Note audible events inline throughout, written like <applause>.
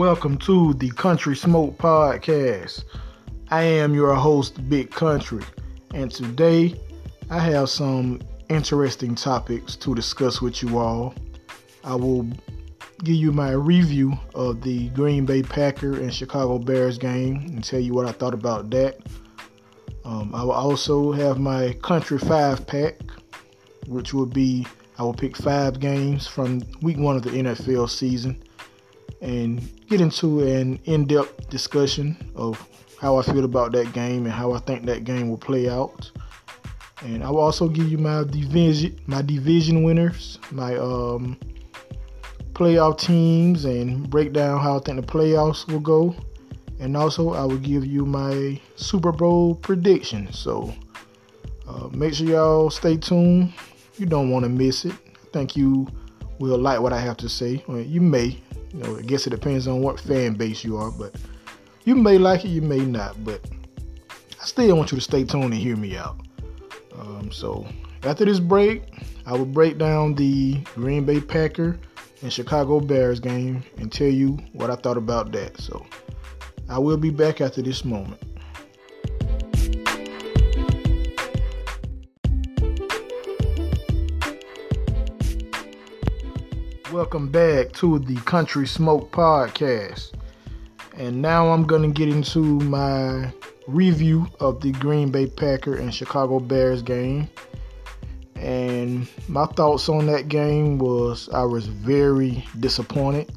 Welcome to the Country Smoke Podcast. I am your host, Big Country, and today I have some interesting topics to discuss with you all. I will give you my review of the Green Bay Packer and Chicago Bears game and tell you what I thought about that. Um, I will also have my Country Five Pack, which will be I will pick five games from week one of the NFL season and get into an in depth discussion of how I feel about that game and how I think that game will play out. And I will also give you my division my division winners, my um, playoff teams, and break down how I think the playoffs will go. And also, I will give you my Super Bowl prediction. So uh, make sure y'all stay tuned you don't want to miss it. I think you will like what I have to say. Well, you may. You know, I guess it depends on what fan base you are, but you may like it, you may not. But I still want you to stay tuned and hear me out. Um, so after this break, I will break down the Green Bay Packer and Chicago Bears game and tell you what I thought about that. So I will be back after this moment. Welcome back to the Country Smoke Podcast. And now I'm going to get into my review of the Green Bay Packer and Chicago Bears game. And my thoughts on that game was I was very disappointed.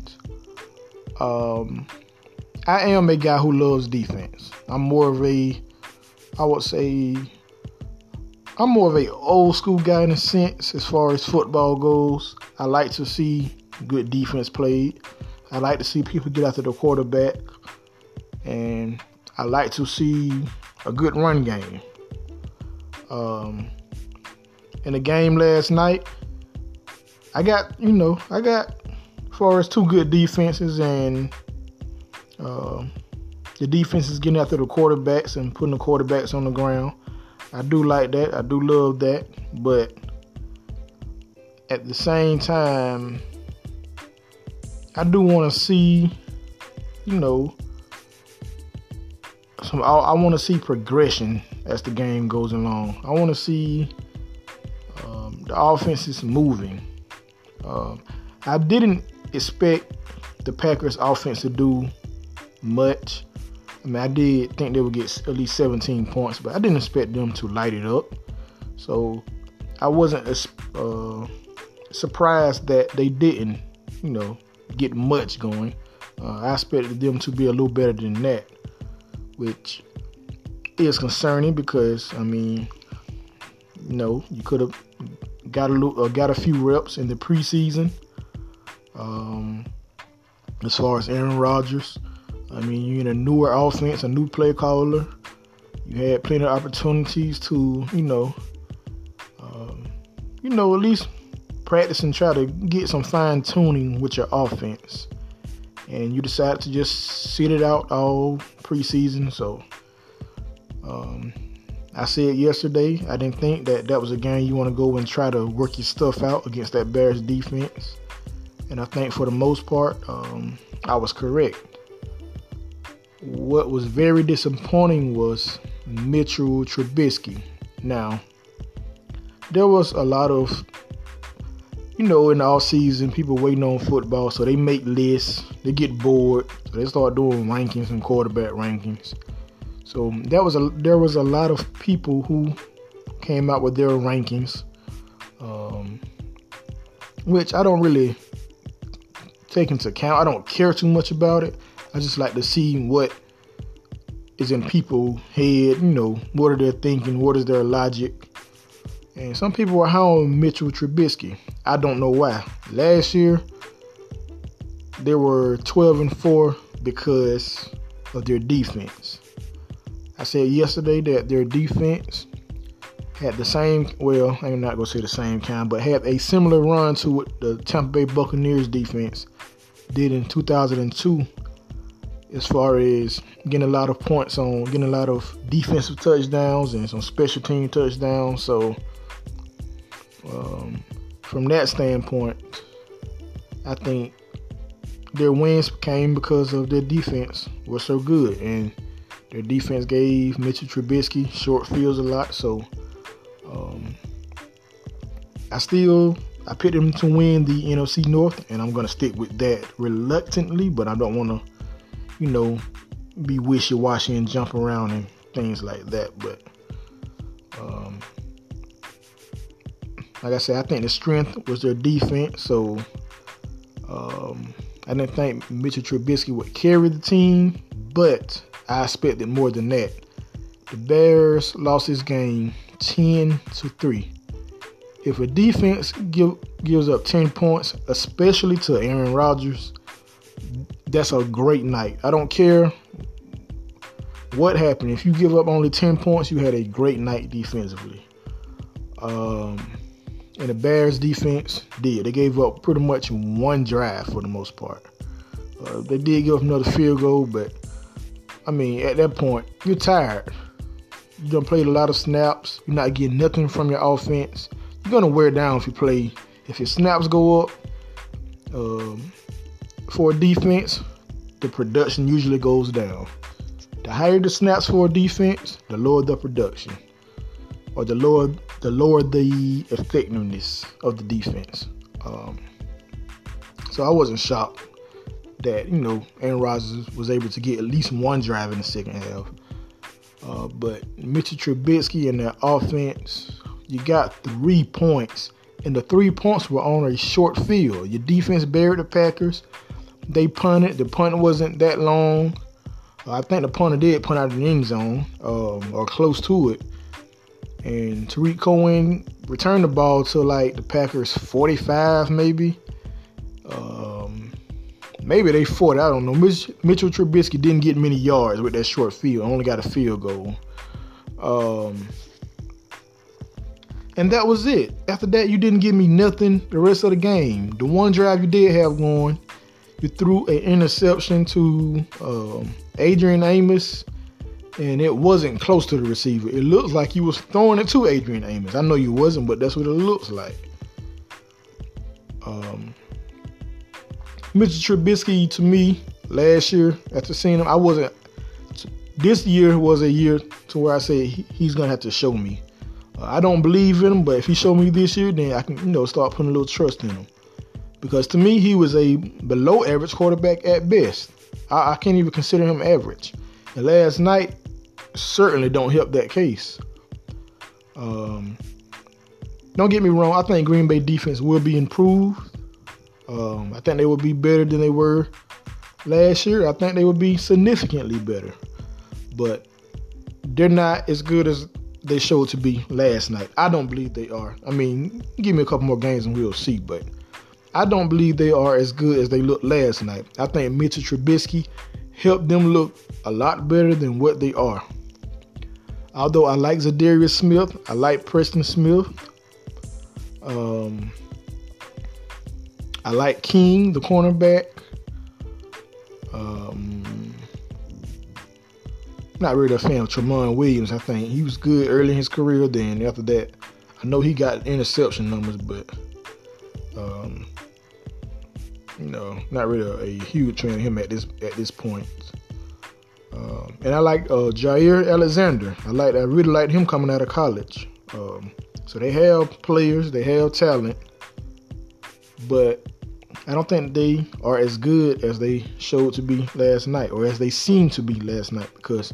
Um, I am a guy who loves defense. I'm more of a, I would say, I'm more of a old school guy in a sense as far as football goes. I like to see good defense played. I like to see people get after the quarterback, and I like to see a good run game. Um, in the game last night, I got you know I got as far as two good defenses and uh, the defense is getting after the quarterbacks and putting the quarterbacks on the ground. I do like that. I do love that. But at the same time, I do want to see, you know, some. I, I want to see progression as the game goes along. I want to see um, the offense is moving. Um, I didn't expect the Packers offense to do much. I mean, I did think they would get at least 17 points, but I didn't expect them to light it up. So I wasn't uh, surprised that they didn't, you know, get much going. Uh, I expected them to be a little better than that, which is concerning because I mean, you know, you could have got a little, uh, got a few reps in the preseason. Um, as far as Aaron Rodgers, I mean, you're in a newer offense, a new play caller. You had plenty of opportunities to, you know, um, you know, at least practice and try to get some fine tuning with your offense. And you decided to just sit it out all preseason. So, um, I said yesterday, I didn't think that that was a game you want to go and try to work your stuff out against that Bears defense. And I think for the most part, um, I was correct what was very disappointing was Mitchell Trubisky. Now, there was a lot of, you know, in the off season, people waiting on football, so they make lists, they get bored, so they start doing rankings and quarterback rankings. So that was a there was a lot of people who came out with their rankings, um, which I don't really take into account. I don't care too much about it I just like to see what is in people's head, you know, what are they thinking, what is their logic. And some people are high on Mitchell Trubisky. I don't know why. Last year, they were 12 and 4 because of their defense. I said yesterday that their defense had the same, well, I'm not going to say the same kind, but had a similar run to what the Tampa Bay Buccaneers defense did in 2002 as far as getting a lot of points on getting a lot of defensive touchdowns and some special team touchdowns. So um, from that standpoint, I think their wins came because of their defense was so good, and their defense gave Mitchell Trubisky short fields a lot. So um, I still I picked them to win the NFC North, and I'm gonna stick with that reluctantly, but I don't want to, you know, be wishy-washy and jump around and things like that. But um, like I said, I think the strength was their defense. So um, I didn't think Mitchell Trubisky would carry the team, but I expected more than that. The Bears lost this game 10 to 3. If a defense give, gives up 10 points, especially to Aaron Rodgers, that's a great night. I don't care what happened. If you give up only 10 points, you had a great night defensively. Um, and the Bears defense did. They gave up pretty much one drive for the most part. Uh, they did give up another field goal, but I mean, at that point, you're tired. You done played a lot of snaps. You're not getting nothing from your offense. You're gonna wear down if you play. If your snaps go up um, for a defense, the production usually goes down. The higher the snaps for a defense, the lower the production, or the lower the lower the effectiveness of the defense. Um, so I wasn't shocked that you know Aaron Rodgers was able to get at least one drive in the second half. Uh, but Mitchell Trubisky and their offense, you got three points, and the three points were on a short field. Your defense buried the Packers. They punted. The punt wasn't that long. I think the punter did punt out of the end zone um, or close to it. And Tarik Cohen returned the ball to like the Packers 45 maybe. Um, maybe they 40. I don't know. Mitch, Mitchell Trubisky didn't get many yards with that short field. Only got a field goal. Um, and that was it. After that, you didn't give me nothing the rest of the game. The one drive you did have going, you threw an interception to um, Adrian Amos, and it wasn't close to the receiver. It looks like you was throwing it to Adrian Amos. I know you wasn't, but that's what it looks like. Um, Mr. Trubisky, to me, last year after seeing him, I wasn't. This year was a year to where I say he's gonna have to show me. Uh, I don't believe in him, but if he show me this year, then I can you know start putting a little trust in him. Because to me, he was a below average quarterback at best. I, I can't even consider him average. And last night certainly don't help that case. Um, don't get me wrong. I think Green Bay defense will be improved. Um, I think they will be better than they were last year. I think they will be significantly better, but they're not as good as they showed to be last night. I don't believe they are. I mean, give me a couple more games and we'll see, but I don't believe they are as good as they looked last night. I think Mitchell Trubisky helped them look a lot better than what they are. Although I like Za'Darius Smith, I like Preston Smith. Um, I like King, the cornerback. Um, not really a fan of Tramon Williams. I think he was good early in his career. Then after that, I know he got interception numbers, but um, you know, not really a, a huge fan of him at this at this point. Um, and I like uh, Jaire Alexander. I like I really liked him coming out of college. Um, so they have players, they have talent, but I don't think they are as good as they showed to be last night, or as they seemed to be last night, because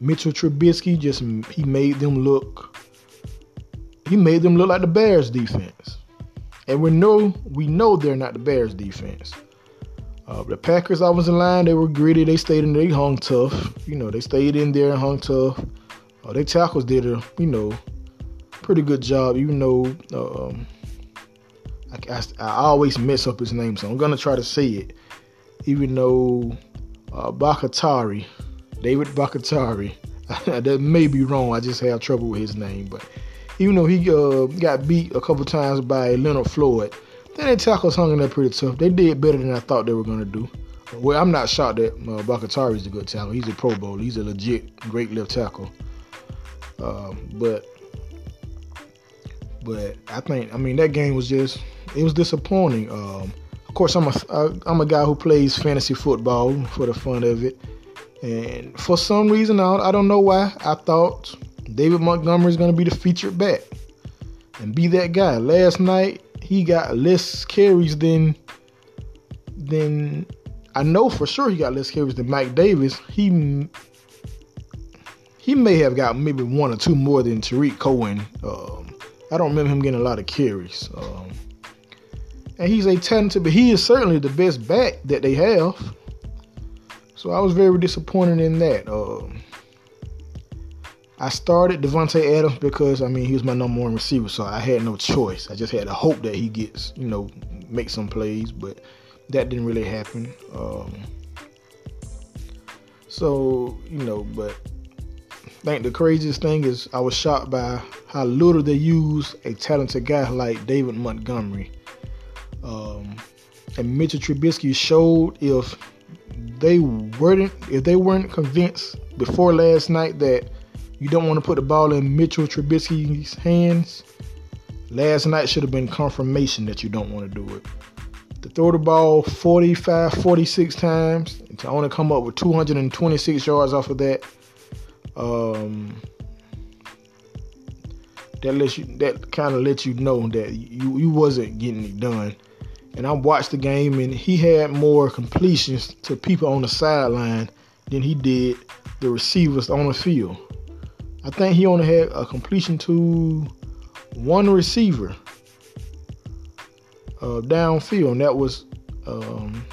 Mitchell Trubisky just he made them look he made them look like the Bears defense. And we know we know they're not the Bears defense. Uh, the Packers offensive line, they were gritty. They stayed in. They hung tough. You know, they stayed in there and hung tough. Uh, their tackles did a, you know, pretty good job. Even though um, I, I, I, always mess up his name, so I'm gonna try to say it. Even though uh, Bakhtiari, David Bakatari, <laughs> that may be wrong. I just have trouble with his name, but even though he uh, got beat a couple times by Leonard Floyd, then their tackles hung in there pretty tough. They did better than I thought they were going to do. Well, I'm not shocked that uh, Bakhtiari is a good tackle. He's a Pro Bowl. He's a legit great left tackle. Uh, but but I think I mean that game was just it was disappointing. Um, of course, I'm a I'm a guy who plays fantasy football for the fun of it, and for some reason I I don't know why I thought David Montgomery is going to be the featured back and be that guy. Last night he got less carries than than I know for sure he got less carries than Mike Davis. He he may have got maybe one or two more than Tarik Cohen. Um, I don't remember him getting a lot of carries. Um, and he's a talented, but he is certainly the best back that they have. So I was very disappointed in that. Um, I started Davante Adams because I mean he was my number one receiver, so I had no choice. I just had to hope that he gets, you know, make some plays, but that didn't really happen. Um, so you know, but I think the craziest thing is I was shocked by how little they use a talented guy like David Montgomery. Um, and Mitchell Trubisky showed if they weren't if they weren't convinced before last night that you don't want to put the ball in Mitchell Trubisky's hands. Last night should have been confirmation that you don't want to do it. To throw the ball 45, 46 times, to only come up with 226 yards off of that, um, that lets you that kind of lets you know that you you wasn't getting it done. And I watched the game, and he had more completions to people on the sideline than he did the receivers on the field. I think he only had a completion to one receiver uh, downfield, and that was um,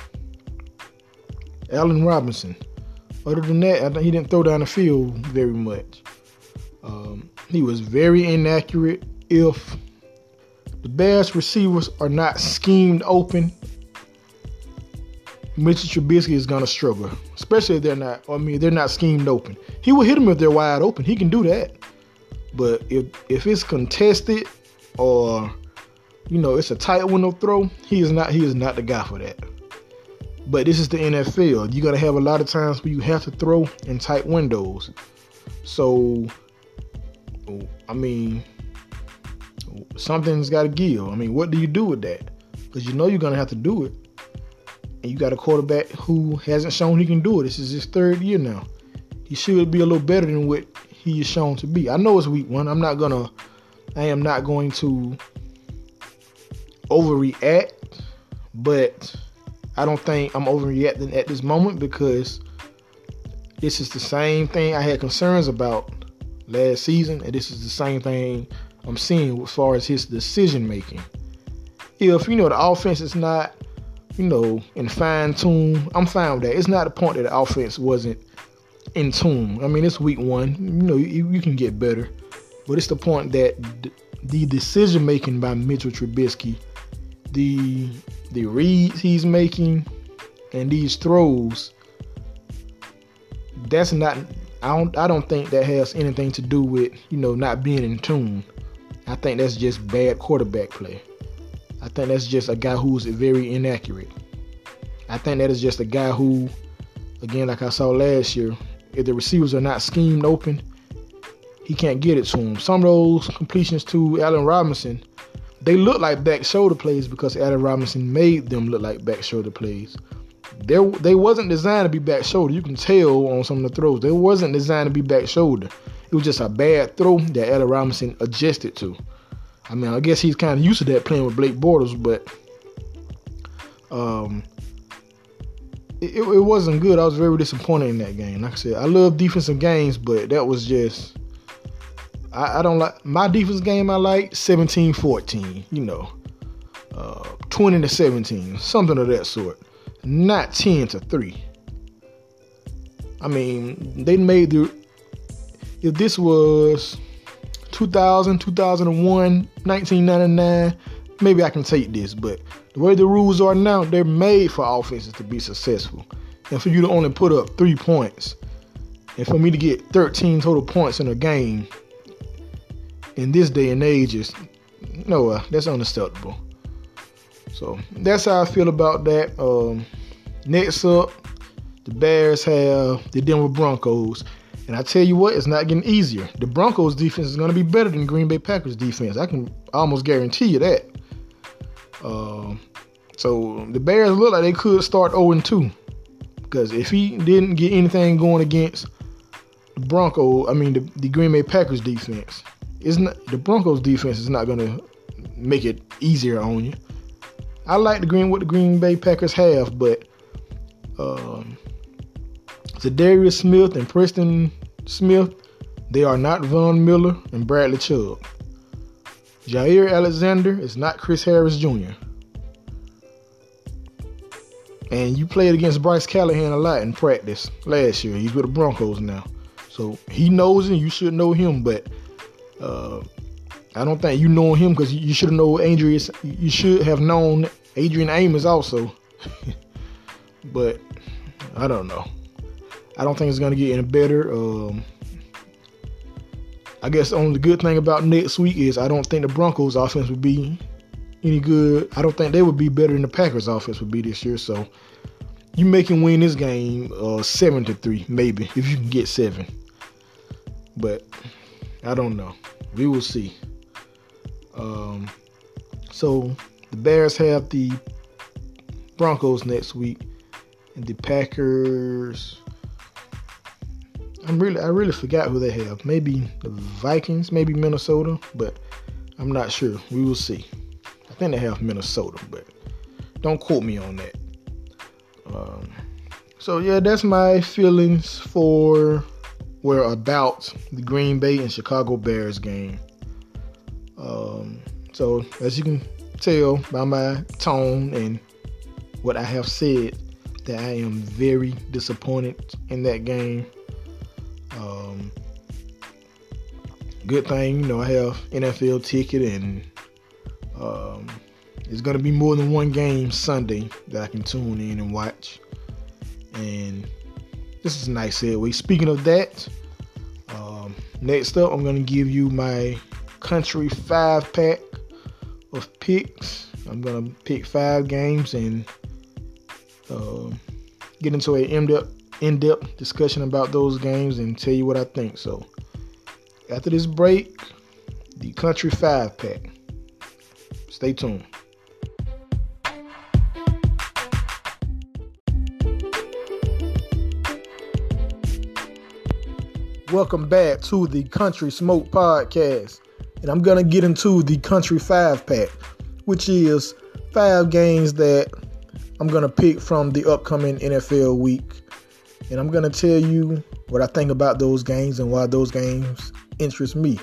Allen Robinson. Other than that, I think he didn't throw down the field very much. Um, he was very inaccurate. If the Bears receivers are not schemed open, Mitchell Trubisky is gonna struggle, especially if they're not. I mean, they're not schemed open. He will hit them if they're wide open. He can do that. But if if it's contested or you know it's a tight window throw, he is not. He is not the guy for that. But this is the NFL. You're gonna have a lot of times where you have to throw in tight windows. So, I mean, something's got to give. I mean, what do you do with that? Because you know you're gonna have to do it and you got a quarterback who hasn't shown he can do it. This is his third year now. He should be a little better than what he is shown to be. I know it's week one. I'm not gonna. I am not going to overreact, but I don't think I'm overreacting at this moment because this is the same thing I had concerns about last season, and this is the same thing I'm seeing as far as his decision making. If you know the offense is not you know, in fine tune. I'm fine with that. It's not a point that the offense wasn't in tune. I mean, it's week one. You know, you, you can get better, but it's the point that the decision making by Mitchell Trubisky, the the reads he's making, and these throws. That's not. I don't. I don't think that has anything to do with you know not being in tune. I think that's just bad quarterback play. I think that's just a guy who's very inaccurate. I think that is just a guy who, again, like I saw last year, if the receivers are not schemed open, he can't get it to him. Some of those completions to Allen Robinson, they look like back shoulder plays because Allen Robinson made them look like back shoulder plays. They, they wasn't designed to be back shoulder. You can tell on some of the throws. They wasn't designed to be back shoulder. It was just a bad throw that Allen Robinson adjusted to. I mean, I guess he's kind of used to that playing with Blake Bortles, but um, it, it wasn't good. I was very disappointed in that game. Like I said, I love defensive games, but that was just I, I don't like my defense game. I like 17-14, you know, uh, 20 to 17, something of that sort. Not 10 to three. I mean, they made the if this was 2000, 2001, 1999, maybe I can take this. But the way the rules are now, they're made for offenses to be successful. And for you to only put up three points, and for me to get 13 total points in a game in this day and age is no, uh, that's unacceptable. So that's how I feel about that. Um, next up, the Bears have the Denver Broncos. And I tell you what, it's not getting easier. The Broncos defense is going to be better than Green Bay Packers defense. I can almost guarantee you that. Uh, So the Bears look like they could start 0 2. Because if he didn't get anything going against the Broncos, I mean the, the Green Bay Packers defense, is not the Broncos defense is not gonna make it easier on you. I like the Green what the Green Bay Packers have, but um, Za'Darius Smith and Preston Smith, they are not Von Miller and Bradley Chubb. Jaire Alexander is not Chris Harris Jr. And you played against Bryce Callahan a lot in practice last year. He's with the Broncos now. So he knows him. You should know him, but uh, I don't think you know him because you should known Adrian. You should have known Adrian Amos also. <laughs> but I don't know. I don't think it's gonna get any better. Um, I guess the only good thing about next week is I don't think the Broncos offense would be any good. I don't think they would be better than the Packers offense would be this year. So you make him win this game uh, seven to three, maybe if you can get seven. But I don't know. We will see. Um, so the Bears have the Broncos next week, and the Packers. I'm really, I really forgot who they have. Maybe the Vikings, maybe Minnesota, but I'm not sure. We will see. I think they have Minnesota, but don't quote me on that. Um, so yeah, that's my feelings for where about the Green Bay and Chicago Bears game. Um, so as you can tell by my tone and what I have said, that I am very disappointed in that game. Um, good thing, you know, I have NFL ticket and um, it's to be more than one game Sunday that I can tune in and watch. And this is a nice segue. Speaking of that, um, next up, I'm to give you my country five pack of picks. I'm to pick five games and uh, get into a in-depth, in-depth discussion about those games and tell you what I think. So after this break, the country five pack. Stay tuned. Welcome back to the Country Smoke Podcast. And I'm going to get into the Country Five Pack, which is five games that I'm going to pick from the upcoming NFL week. And I'm going to tell you what I think about those games and why those games interest me.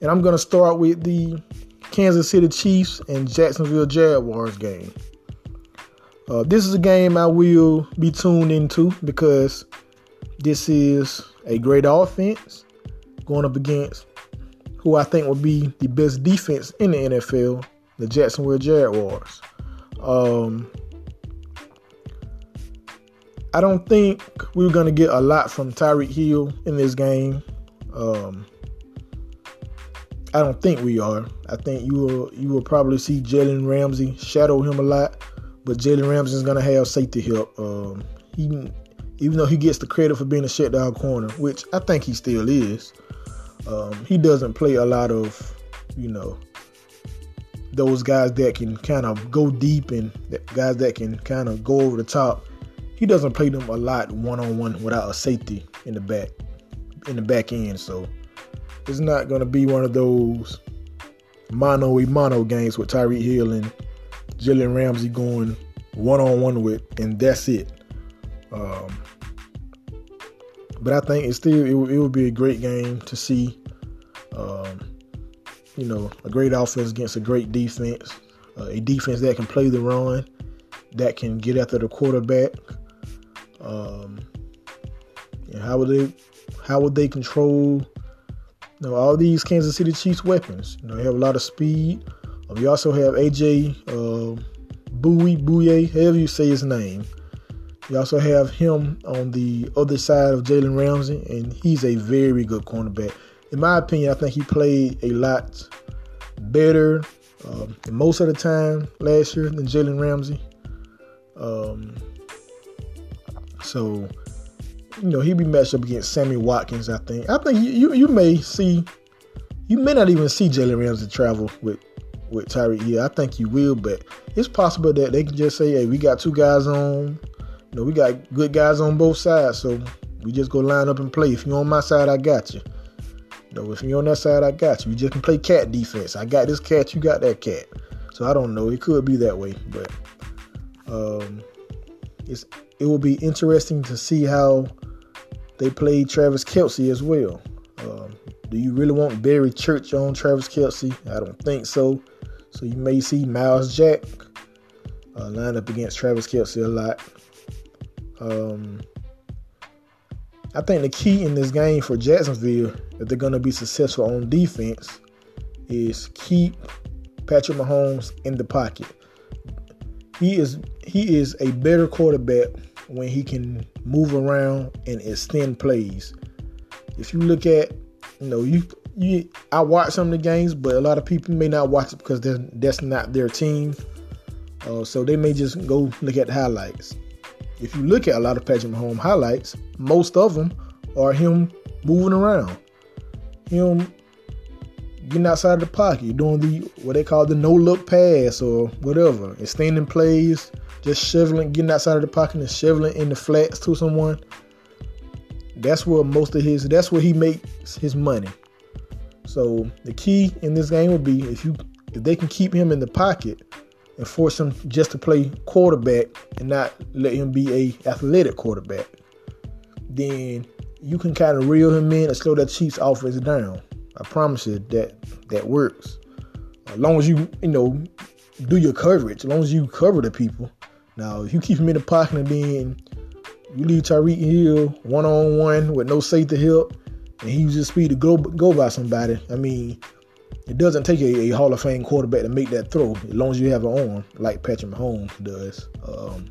And I'm going to start with the Kansas City Chiefs and Jacksonville Jaguars game. Uh, this is a game I will be tuned into because this is a great offense going up against who I think will be the best defense in the NFL, the Jacksonville Jaguars. Um, I don't think we are going to get a lot from Tyreek Hill in this game. Um, I don't think we are. I think you will you will probably see Jalen Ramsey shadow him a lot, but Jalen Ramsey is going to have safety help. Um, he even though he gets the credit for being a shutdown corner, which I think he still is, um, he doesn't play a lot of, you know, those guys that can kind of go deep and guys that can kind of go over the top. He doesn't play them a lot one on one without a safety in the back, in the back end. So it's not going to be one of those mono a mono games with Tyreek Hill and Jalen Ramsey going one on one with, and that's it. Um, but I think it's still it, it would be a great game to see. Um, you know, a great offense against a great defense, uh, a defense that can play the run, that can get after the quarterback. Um, and how would they how would they control you know, all these Kansas City Chiefs weapons? You know, they have a lot of speed. Um, you also have AJ uh, Bowie, Bouye, however you say his name. You also have him on the other side of Jalen Ramsey, and he's a very good cornerback. In my opinion, I think he played a lot better um, most of the time last year than Jalen Ramsey. Um, so, you know, he'll be matched up against Sammy Watkins, I think. I think you, you, you may see, you may not even see Jalen Ramsey travel with, with Tyreek Hill. I think he will, but it's possible that they can just say, "Hey, we got two guys on. You know, we got good guys on both sides, so we just go line up and play. If you're on my side, I got you. You know, if you're on that side, I got you. We just can play cat defense. I got this cat, you got that cat. So I don't know. It could be that way, but um, it's it will be interesting to see how they play Travis Kelce as well. Um, do you really want Barry Church on Travis Kelce? I don't think so. So you may see Myles Jack uh, line up against Travis Kelce a lot. Um, I think the key in this game for Jacksonville, if they're going to be successful on defense, is keep Patrick Mahomes in the pocket. He is he is a better quarterback when he can move around and extend plays. If you look at, you know, you you I watch some of the games, but a lot of people may not watch it because that's not their team. Uh, so they may just go look at the highlights. If you look at a lot of Patrick Mahomes highlights, most of them are him moving around, him getting outside of the pocket, doing the what they call the no look pass or whatever, extending plays, just shoveling, getting outside of the pocket and shoveling in the flats to someone. That's where most of his that's where he makes his money. So the key in this game would be if you if they can keep him in the pocket and force him just to play quarterback and not let him be a athletic quarterback, then you can kind of reel him in and slow that Chiefs offense down. I promise you that that works. As long as you, you know, do your coverage, as long as you cover the people. Now, if you keep him in the pocket and then you leave Tyreek Hill one on one with no safety help, and he uses speed to go go by somebody. I mean, it doesn't take a, a, Hall of Fame quarterback to make that throw, as long as you have an arm like Patrick Mahomes does. Um,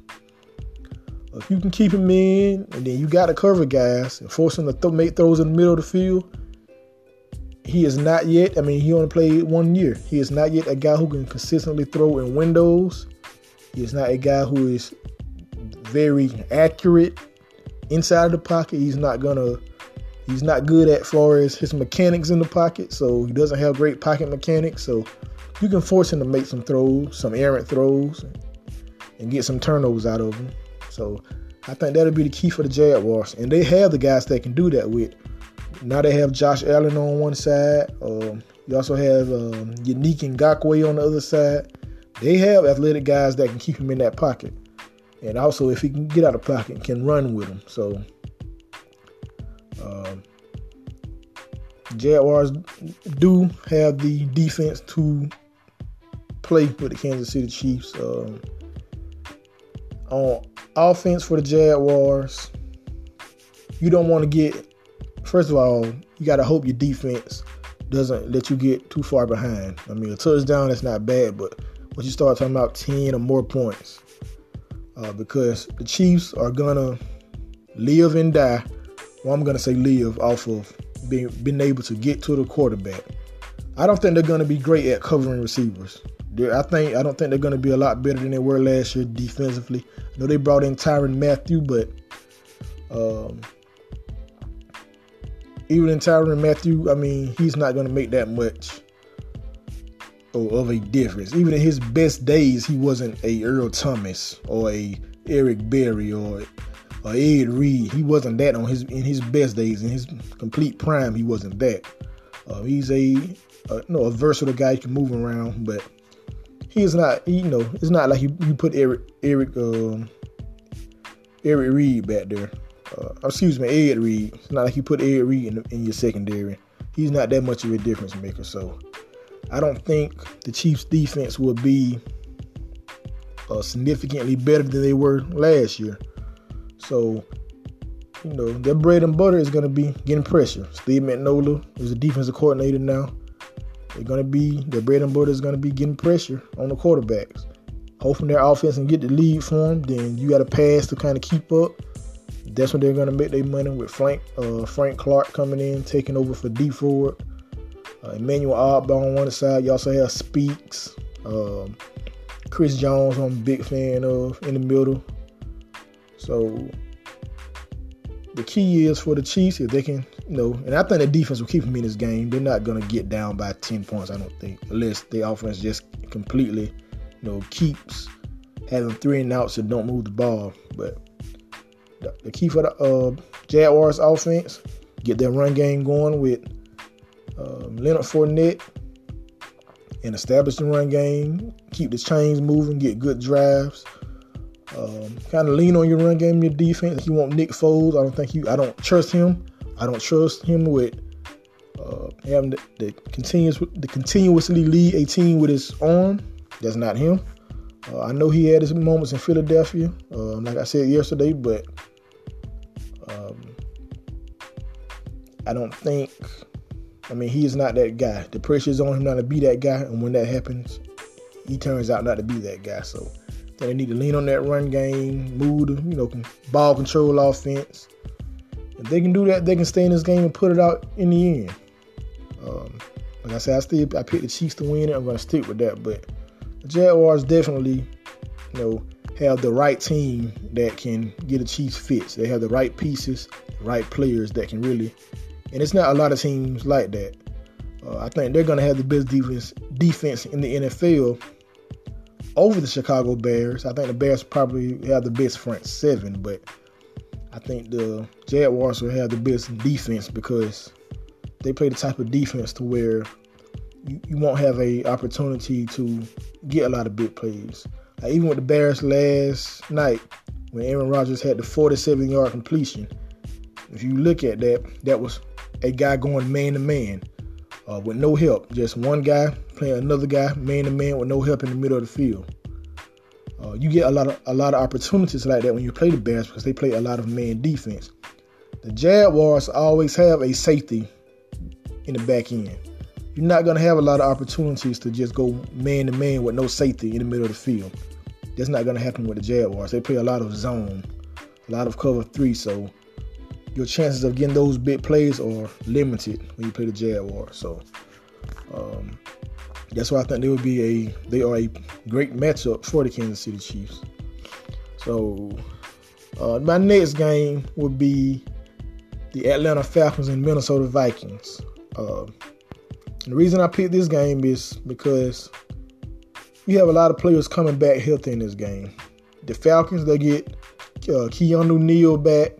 if you can keep him in, and then you got to cover guys and force him to th- make throws in the middle of the field, he is not yet. I mean, he only played one year. He is not yet a guy who can consistently throw in windows. He is not a guy who is very accurate inside of the pocket. He's not gonna. He's not good at far as his mechanics in the pocket. So he doesn't have great pocket mechanics. So you can force him to make some throws, some errant throws, and get some turnovers out of him. So I think that'll be the key for the Jaguars, and they have the guys that can do that with. Now they have Josh Allen on one side. Um, you also have um, Yannick Ngakoue on the other side. They have athletic guys that can keep him in that pocket. And also, if he can get out of pocket, can run with him. So, um, Jaguars do have the defense to play with the Kansas City Chiefs. Um, on offense for the Jaguars, you don't want to get first of all, you got to hope your defense doesn't let you get too far behind. I mean, a touchdown is not bad, but once you start talking about 10 or more points, uh, because the Chiefs are to live and die, well, I'm to say live off of being, being able to get to the quarterback. I don't think they're to be great at covering receivers. I think I don't think they're to be a lot better than they were last year defensively. I know they brought in Tyrann Mathieu, but um, even in Tyrann Mathieu, I mean, he's not going to make that much of a difference. Even in his best days, he wasn't a Earl Thomas or a Eric Berry or or Ed Reed. He wasn't that on his in his best days. In his complete prime, he wasn't that. Uh, he's a, you know a versatile guy. He can move around, but he is not. You know, it's not like you, you put Eric Eric um, Eric Reed back there uh, excuse me, Ed Reed. It's not like you put Ed Reed in, in your secondary. He's not that much of a difference maker. So I don't think the Chiefs' defense will be uh, significantly better than they were last year. So, you know, their bread and butter is going to be getting pressure. Steve Spagnuolo is a defensive coordinator now. They're going to be, their bread and butter is going to be getting pressure on the quarterbacks. Hoping their offense and get the lead for them. Then you got to pass to kind of keep up. That's when they're gonna make their money with Frank uh, Frank Clark coming in, taking over for Dee Ford. Uh, Emmanuel Ogbah on one side. You also have Speaks. Um, Chris Jones, I'm a big fan of in the middle. So the key is for the Chiefs if they can you know, and I think the defense will keep them in this game. They're not gonna get down by ten points, I don't think, unless the offense just completely, you know, keeps having three and outs and don't move the ball. But the, key for the uh, Jaguars offense, get their run game going with um, Leonard Fournette and establish the run game, keep the chains moving, get good drives. Um, kind of lean on your run game, your defense. If you want Nick Foles. I don't think you. I don't trust him. I don't trust him with uh, having the, the continuous the continuously lead a team with his arm. That's not him. Uh, I know he had his moments in Philadelphia, uh, like I said yesterday, but um, I don't think. I mean, he is not that guy. The pressure is on him not to be that guy, and when that happens, he turns out not to be that guy. So they need to lean on that run game, move, the, you know, ball control offense. If they can do that, they can stay in this game and put it out in the end. Um, like I said, I still I picked the Chiefs to win it. I'm going to stick with that, but the Jaguars definitely, you know, have the right team that can get the Chiefs fits. They have the right pieces, right players that can really, and it's not a lot of teams like that. Uh, I think they're going to have the best defense defense in the NFL over the Chicago Bears. I think the Bears probably have the best front seven, but I think the Jaguars will have the best defense because they play the type of defense to where you, you won't have a opportunity to get a lot of big plays. Like even with the Bears last night, when Aaron Rodgers had the 47 yard completion, if you look at that, that was a guy going man to man with no help. Just one guy playing another guy man to man with no help in the middle of the field. Uh, you get a lot of a lot of opportunities like that when you play the Bears because they play a lot of man defense. The Jaguars always have a safety in the back end. You're not going to have a lot of opportunities to just go man to man with no safety in the middle of the field. That's not going to happen with the Jaguars. They play a lot of zone, a lot of cover three, so your chances of getting those big plays are limited when you play the Jaguars. So um, that's why I think they would be a they are a great matchup for the Kansas City Chiefs. So uh, my next game would be the Atlanta Falcons and Minnesota Vikings. Uh, the reason I picked this game is because you have a lot of players coming back healthy in this game. The Falcons they get uh, Keanu Neal back.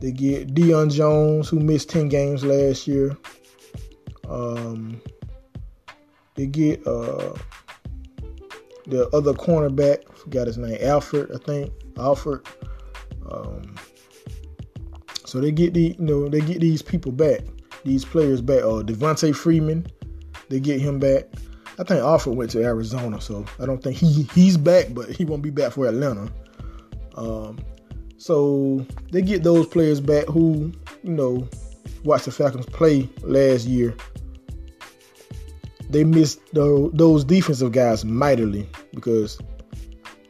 They get Deion Jones, who missed 10 games last year. Um, they get uh, the other cornerback, forgot his name, Alfred, I think. Alfred. Um, so they get the you know they get these people back, these players back. Uh, Devonta Freeman, they get him back. I think Alfred went to Arizona, so I don't think he he's back, but he won't be back for Atlanta. Um, so they get those players back who, you know, watched the Falcons play last year. They missed those defensive guys mightily because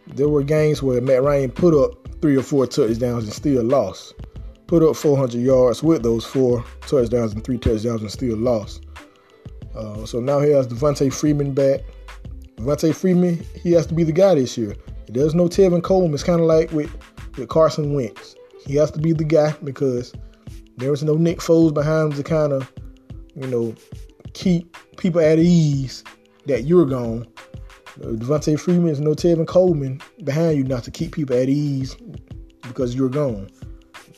there were games where Matt Ryan put up three or four touchdowns and still lost. Put up 400 yards with those four touchdowns and three touchdowns and still lost. Uh, so now he has Devonta Freeman back. Devonta Freeman, he has to be the guy this year. There's no Tevin Coleman. It's kind of like with with Carson Wentz. He has to be the guy because there was no Nick Foles behind him to kind of, you know, keep people at ease that you're gone. Uh, Devonta Freeman is no Tevin Coleman behind you not to keep people at ease because you're gone.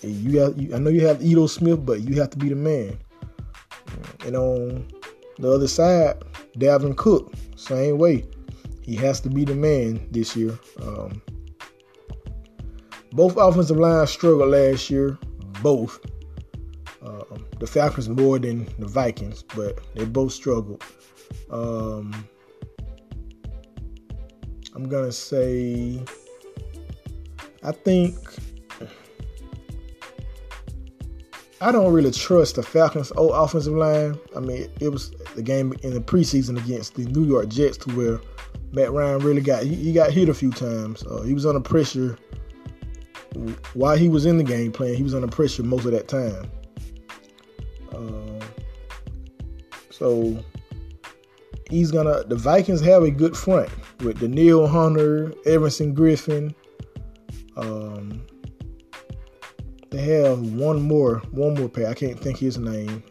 You got, you, I know you have Ito Smith, but you have to be the man. And on the other side, Dalvin Cook, same way. He has to be the man this year. Um, both offensive lines struggled last year. Both. Uh, the Falcons more than the Vikings, but they both struggled. Um, I'm gonna say, I think I don't really trust the Falcons' old offensive line. I mean, it was the game in the preseason against the New York Jets to where Matt Ryan really got he, he got hit a few times. Uh, he was under pressure while he was in the game playing, he was under pressure most of that time. Uh, so he's gonna. The Vikings have a good front with Danielle Hunter, Everson Griffen. um, they have one more, one more pair. I can't think his name.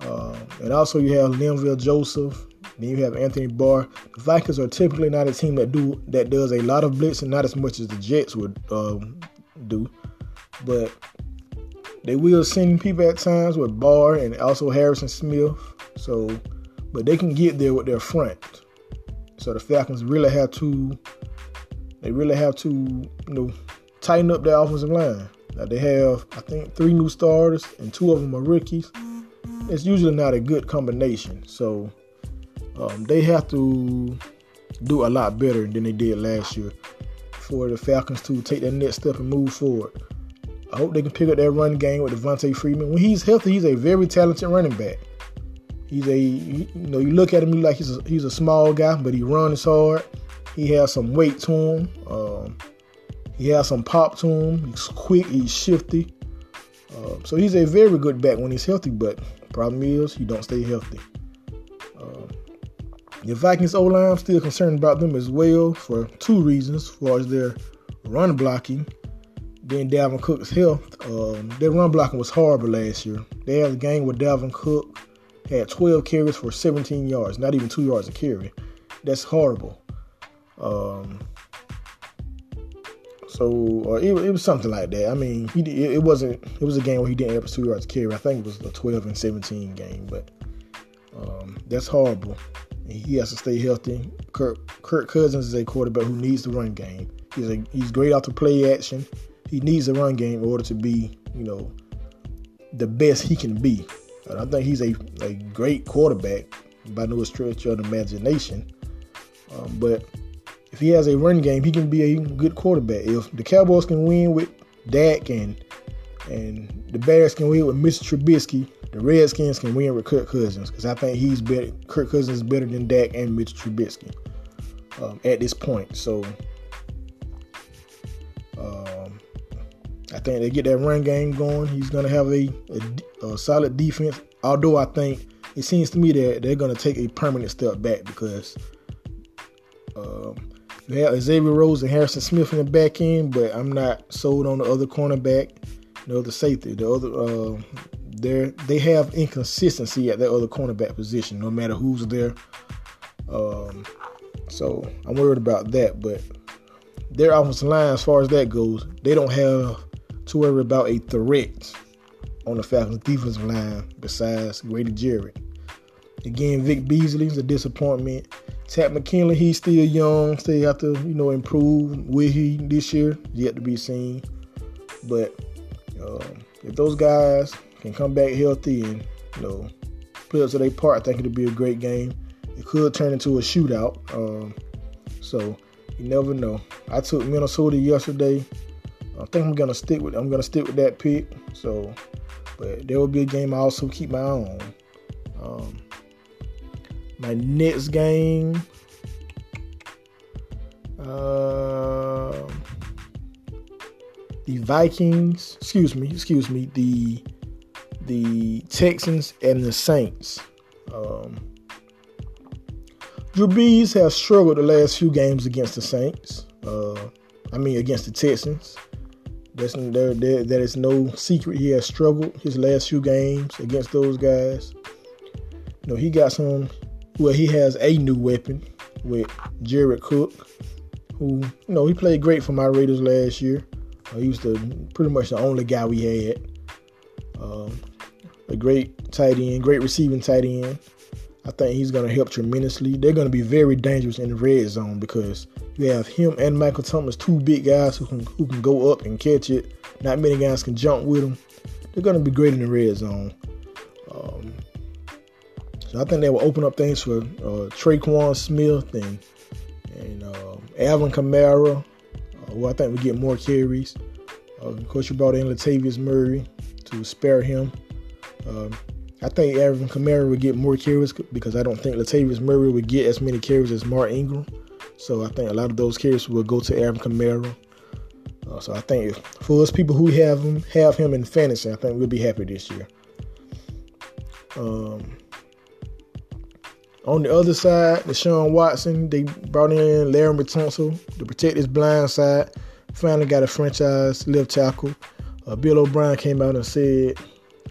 Uh, and also you have Linval Joseph. Then you have Anthony Barr. The Vikings are typically not a team that do that does a lot of blitzing, not as much as the Jets would um, do, but they will send people at times with Barr and also Harrison Smith. So, but they can get there with their front. So the Falcons really have to, they really have to, you know, tighten up their offensive line. Now they have, I think, three new starters and two of them are rookies. It's usually not a good combination. So um, they have to do a lot better than they did last year for the Falcons to take that next step and move forward. I hope they can pick up that run game with Devonta Freeman. When he's healthy, he's a very talented running back. He's a you know you look at him like he's a, he's a small guy, but he runs hard. He has some weight to him. Um, he has some pop to him. He's quick. He's shifty. Uh, so he's a very good back when he's healthy. But problem is he don't stay healthy. Uh, the Vikings O line, I'm still concerned about them as well for two reasons. As far as their run blocking then Dalvin Cook's health. Um, their run blocking was horrible last year. They had a game where Dalvin Cook had 12 carries for 17 yards, not even two yards a carry. That's horrible. Um, so uh, it, it, was something like that. I mean, he, it, wasn't. It was a game where he didn't have two yards carry. I think it was a 12 and 17 game, but um, that's horrible. He has to stay healthy. Kirk, Kirk Cousins is a quarterback who needs the run game. He's a, he's great out the play action he needs a run game in order to be, you know, the best he can be. And I think he's a, a great quarterback by no stretch of the imagination. Um, but if he has a run game, he can be a good quarterback. If the Cowboys can win with Dak and and the Bears can win with Mr. Trubisky, the Redskins can win with Kirk Cousins because I think he's better. Kirk Cousins is better than Dak and Mr. Trubisky um, at this point. So I think they get that run game going. He's going to have a, a, a, solid defense. Although I think it seems to me that they're going to take a permanent step back because um, they have Xavier Rhodes and Harrison Smith in the back end, but I'm not sold on the other cornerback, No, the other safety. The other uh, they they have inconsistency at that other cornerback position, no matter who's there. Um, so I'm worried about that, but their offensive line, as far as that goes, they don't have to worry about a threat on the Falcons defensive line besides Grady Jarrett. Again, Vic Beasley's a disappointment. Takk McKinley, he's still young, still have to, you know, improve. Will he this year? Yet to be seen. But um, if those guys can come back healthy and, you know, play up to their part, I think it'll be a great game. It could turn into a shootout. Um, so you never know. I took Minnesota yesterday. I think I'm gonna stick with I'm gonna stick with that pick. So, but there will be a game I also keep my eye on. Um, my next game. Uh, the Vikings, excuse me, excuse me, the the Texans and the Saints. Um, Drew Brees has struggled the last few games against the Saints. Uh, I mean, against the Texans. That's there, there, that is no secret. He has struggled his last few games against those guys. You know, he got some. Well, he has a new weapon with Jared Cook, who you know he played great for my Raiders last year. Uh, he was the pretty much the only guy we had. Um, a great tight end, great receiving tight end. I think he's going to help tremendously. They're going to be very dangerous in the red zone because you have him and Michael Thomas, two big guys who can who can go up and catch it. Not many guys can jump with them. They're going to be great in the red zone. Um, so I think they will open up things for uh, Tre'Quan Smith and and uh, Alvin Kamara, uh, who I think will get more carries. Uh, of course, you brought in Latavius Murray to spare him. Um, I think Alvin Kamara would get more carries because I don't think Latavius Murray would get as many carries as Mark Ingram. So I think a lot of those carries will go to Alvin Kamara. Uh, so I think for us people who have him, have him in fantasy, I think we'll be happy this year. Um, on the other side, Deshaun Watson, they brought in Laremy Tunsil to protect his blind side. Finally got a franchise left tackle. uh, Bill O'Brien came out and said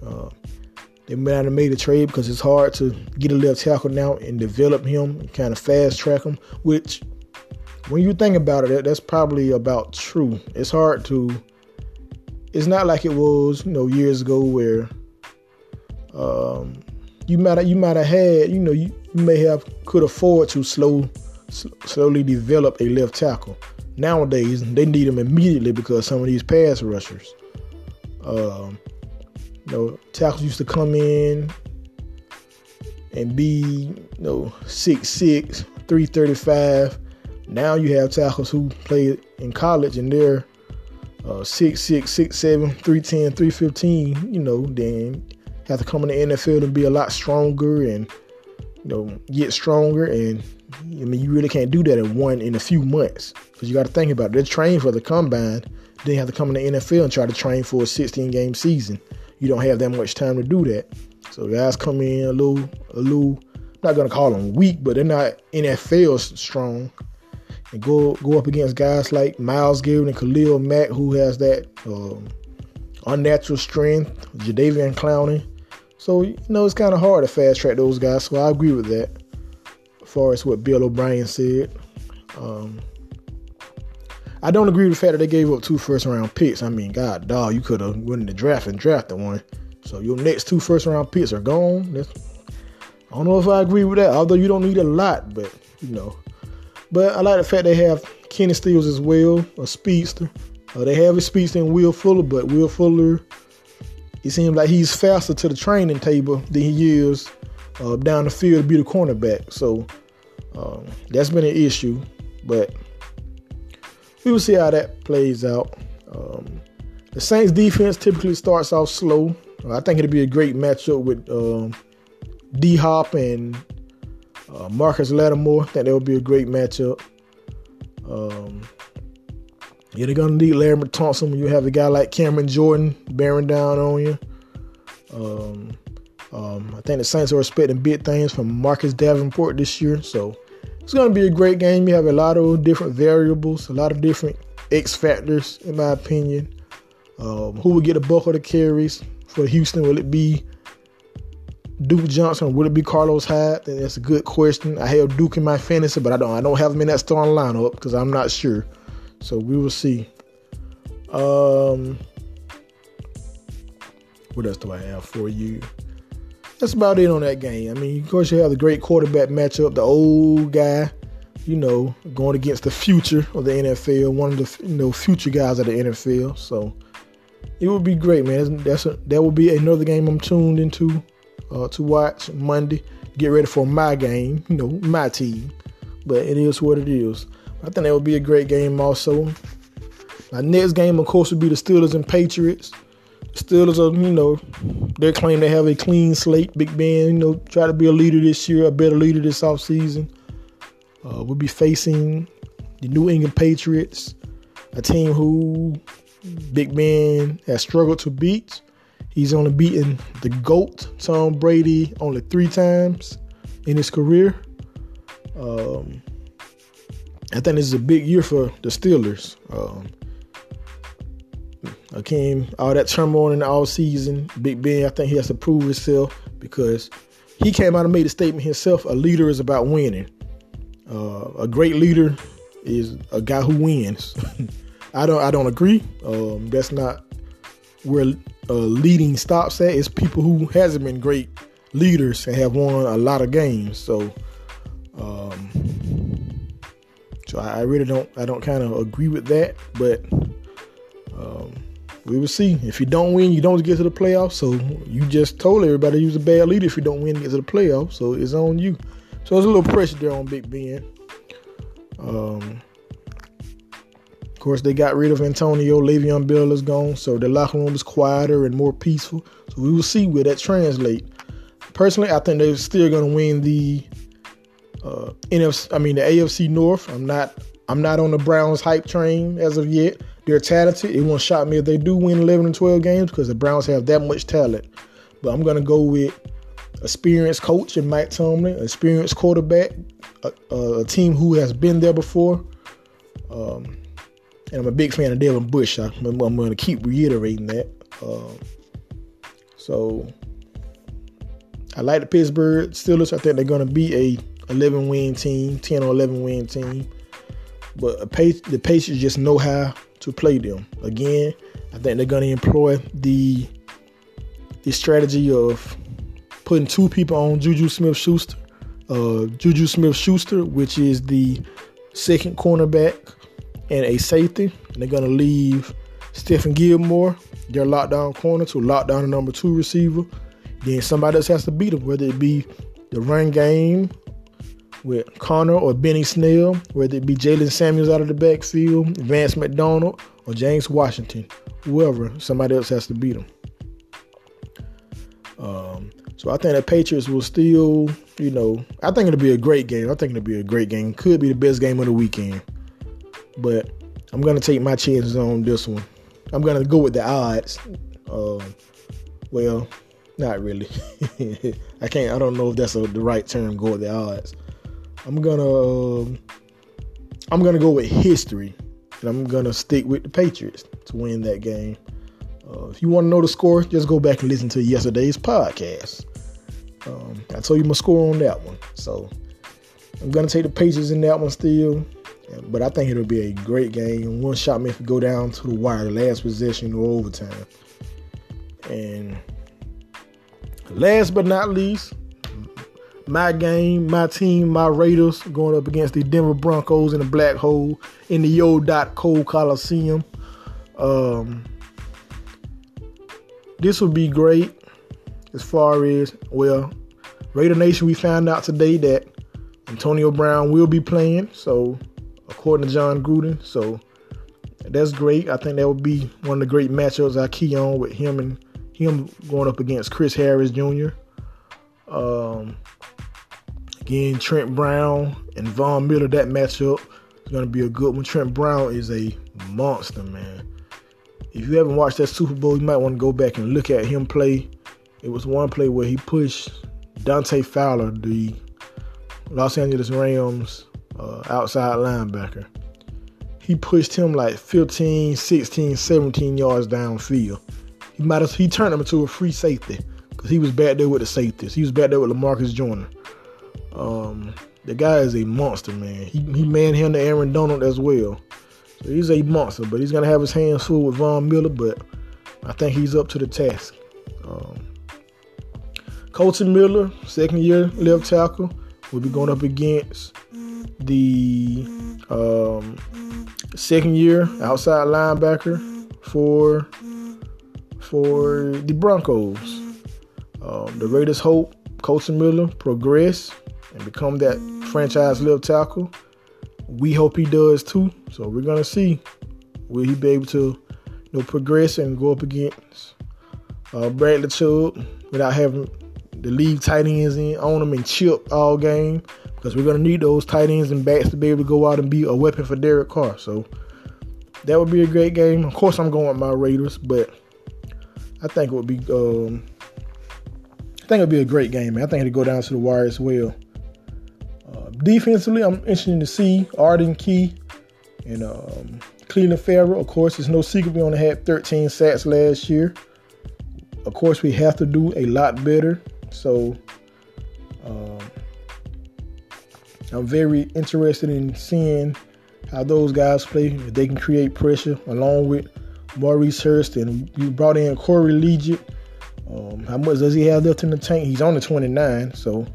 uh, they might have made a trade because it's hard to get a left tackle now and develop him and kind of fast track him. Which, when you think about it, that's probably about true. It's hard to. It's not like it was, you know, years ago where um, you might have, you might have had, you know, you may have could afford to slow slowly develop a left tackle. Nowadays, they need them immediately because some of these pass rushers. Um, you know, tackles used to come in and be, you know, 6'6, 335. Now you have tackles who play in college and they're uh, 6'6, 6'7, 310, 315, you know, then have to come in the NFL and be a lot stronger and, you know, get stronger. And, I mean, you really can't do that in one, in a few months. Because you got to think about it. They're trained for the combine. Then you have to come in the NFL and try to train for a 16 game season you don't have that much time to do that. So guys come in a little, a little. I'm not gonna call them weak, but they're not NFL strong. And go go up against guys like Myles Garrett and Khalil Mack, who has that um, unnatural strength, Jadeveon Clowney. So you know it's kind of hard to fast track those guys. So I agree with that. As far as what Bill O'Brien said. Um, I don't agree with the fact that they gave up two first round picks. I mean, God, dog, you could have went in the draft and drafted one. So your next two first round picks are gone. That's, I don't know if I agree with that, although you don't need a lot, but you know. But I like the fact they have Kenny Stills as well, a speedster. Uh, they have a speedster in Will Fuller, but Will Fuller, it seems like he's faster to the training table than he is uh, down the field to be the cornerback. So um, that's been an issue. But we will see how that plays out. Um, the Saints defense typically starts off slow. I think it'll be a great matchup with um, D Hop and uh, Marcus Lattimore. I think that would be a great matchup. Um, they're gonna need Laremy Tunsil when you have a guy like Cameron Jordan bearing down on you. Um, um, I think the Saints are expecting big things from Marcus Davenport this year, so it's to be a great game. You have a lot of different variables, a lot of different X factors, in my opinion. Um, who will get the bulk of the carries for Houston? Will it be Duke Johnson? Will it be Carlos Hyde? That's a good question. I have Duke in my fantasy, but I don't. I don't have him in that starting lineup because I'm not sure. So we will see. Um, what else do I have for you? that's about it on that game. I mean, of course, you have the great quarterback matchup, the old guy, you know, going against the future of the NFL, one of the you know future guys of the NFL. So it would be great, man. That's a, that will be another game I'm tuned into uh, to watch Monday. Get ready for my game, you know, my team. But it is what it is. I think that would be a great game also. My next game, of course, would be the Steelers and Patriots. Steelers are, you know, they claim they have a clean slate. Big Ben, you know, try to be a leader this year, a better leader this offseason. Uh, we'll be facing the New England Patriots, a team who Big Ben has struggled to beat. He's only beaten the GOAT, Tom Brady, only three times in his career. Um, I think this is a big year for the Steelers. Um, came all that turmoil in the all season. Big Ben, I think he has to prove himself because he came out and made a statement himself. A leader is about winning. Uh, a great leader is a guy who wins. <laughs> I don't I don't agree. Um, that's not where uh, leading stops at. It's people who hasn't been great leaders and have won a lot of games. So, um, so I, I really don't I don't kind of agree with that. But um, we will see. If you don't win, you don't get to the playoffs. So you just told everybody you was a bad leader if you don't win to get to the playoffs. So it's on you. So there's a little pressure there on Big Ben. Um, of course, they got rid of Antonio. Le'Veon Bell is gone, so the locker room is quieter and more peaceful. So we will see where that translate. Personally, I think they're still going to win the uh, NFC. I mean, the AFC North. I'm not. I'm not on the Browns hype train as of yet. They're talented. It won't shock me if they do win 11 and 12 games because the Browns have that much talent. But I'm to go with experienced coach and Mike Tomlin, experienced quarterback, a, a, team who has been there before. Um, and I'm a big fan of Devin Bush. I, am going to keep reiterating that. Um, so I like the Pittsburgh Steelers. I think they're going to be a 11 win team, 10 or 11 win team. But the Pacers just know how to play them. Again, I think they're going to employ the the strategy of putting two people on Juju Smith Schuster. Uh, Juju Smith Schuster, which is the second cornerback, and a safety. And they're going to leave Stephon Gilmore, their lockdown corner, to lock down the number two receiver. Then somebody else has to beat them, whether it be the run game with Conner or Benny Snell, whether it be Jaylen Samuels out of the backfield, Vance McDonald, or James Washington, whoever, somebody else has to beat them. Um, so I think the Patriots will still, you know, I think it'll be a great game. I think it'll be a great game. Could be the best game of the weekend. But I'm gonna take my chances on this one. I'm gonna go with the odds. Um, well, not really. <laughs> I can't. I don't know if that's a, the right term. Go with the odds. I'm gonna. Um, I'm gonna go with history, and I'm gonna stick with the Patriots to win that game. Uh, if you want to know the score, just go back and listen to yesterday's podcast. Um, I told you my score on that one. So I'm to take the Patriots in that one still. But I think it'll be a great game. One shot may go down to the wire, last possession or overtime. And last but not least, my game, my team, my Raiders going up against the Denver Broncos in the black hole in the O.co Coliseum. Um, this would be great as far as, well, Raider Nation, we found out today that Antonio Brown will be playing. So, according to Jon Gruden. So, that's great. I think that would be one of the great matchups I key on with him and him going up against Chris Harris Jr. Um, again, Trent Brown and Von Miller, that matchup is going to be a good one. Trent Brown is a monster, man if you haven't watched that Super Bowl, you might want to go back and look at him play. It was one play where he pushed Dante Fowler, the Los Angeles Rams uh, outside linebacker. He pushed him like 15, 16, 17 yards downfield. He might have he turned him into a free safety because he was back there with the safeties. He was back there with Lamarcus Joyner. Um, the guy is a monster, man. He he manhandled Aaron Donald as well. So he's a monster, but he's gonna have his hands full with Von Miller. But I think he's up to the task. Um, Kolton Miller, second year left tackle, will be going up against the um, second year outside linebacker for for the Broncos. Um, the Raiders hope Kolton Miller progress and become that franchise left tackle we hope he does too. So we're gonna see will he be able to you know progress and go up against uh, Bradley Chubb without having the league tight ends in on him and chip all game because we're gonna need those tight ends and backs to be able to go out and be a weapon for Derek Carr. So that would be a great game. Of course, I'm going with my Raiders, but I think it would be um, think it'd be a great game. Man. I think it'd go down to the wire as well defensively, I'm interested to see Arden Key and um, Clelin Ferrell. Of course, it's no secret we only had 13 sacks last year. Of course, we have to do a lot better. So um, I'm very interested in seeing how those guys play. If they can create pressure along with Maurice Hurst and we brought in Corey Liuget. Um, how much does he have left in the tank? He's on the 29, so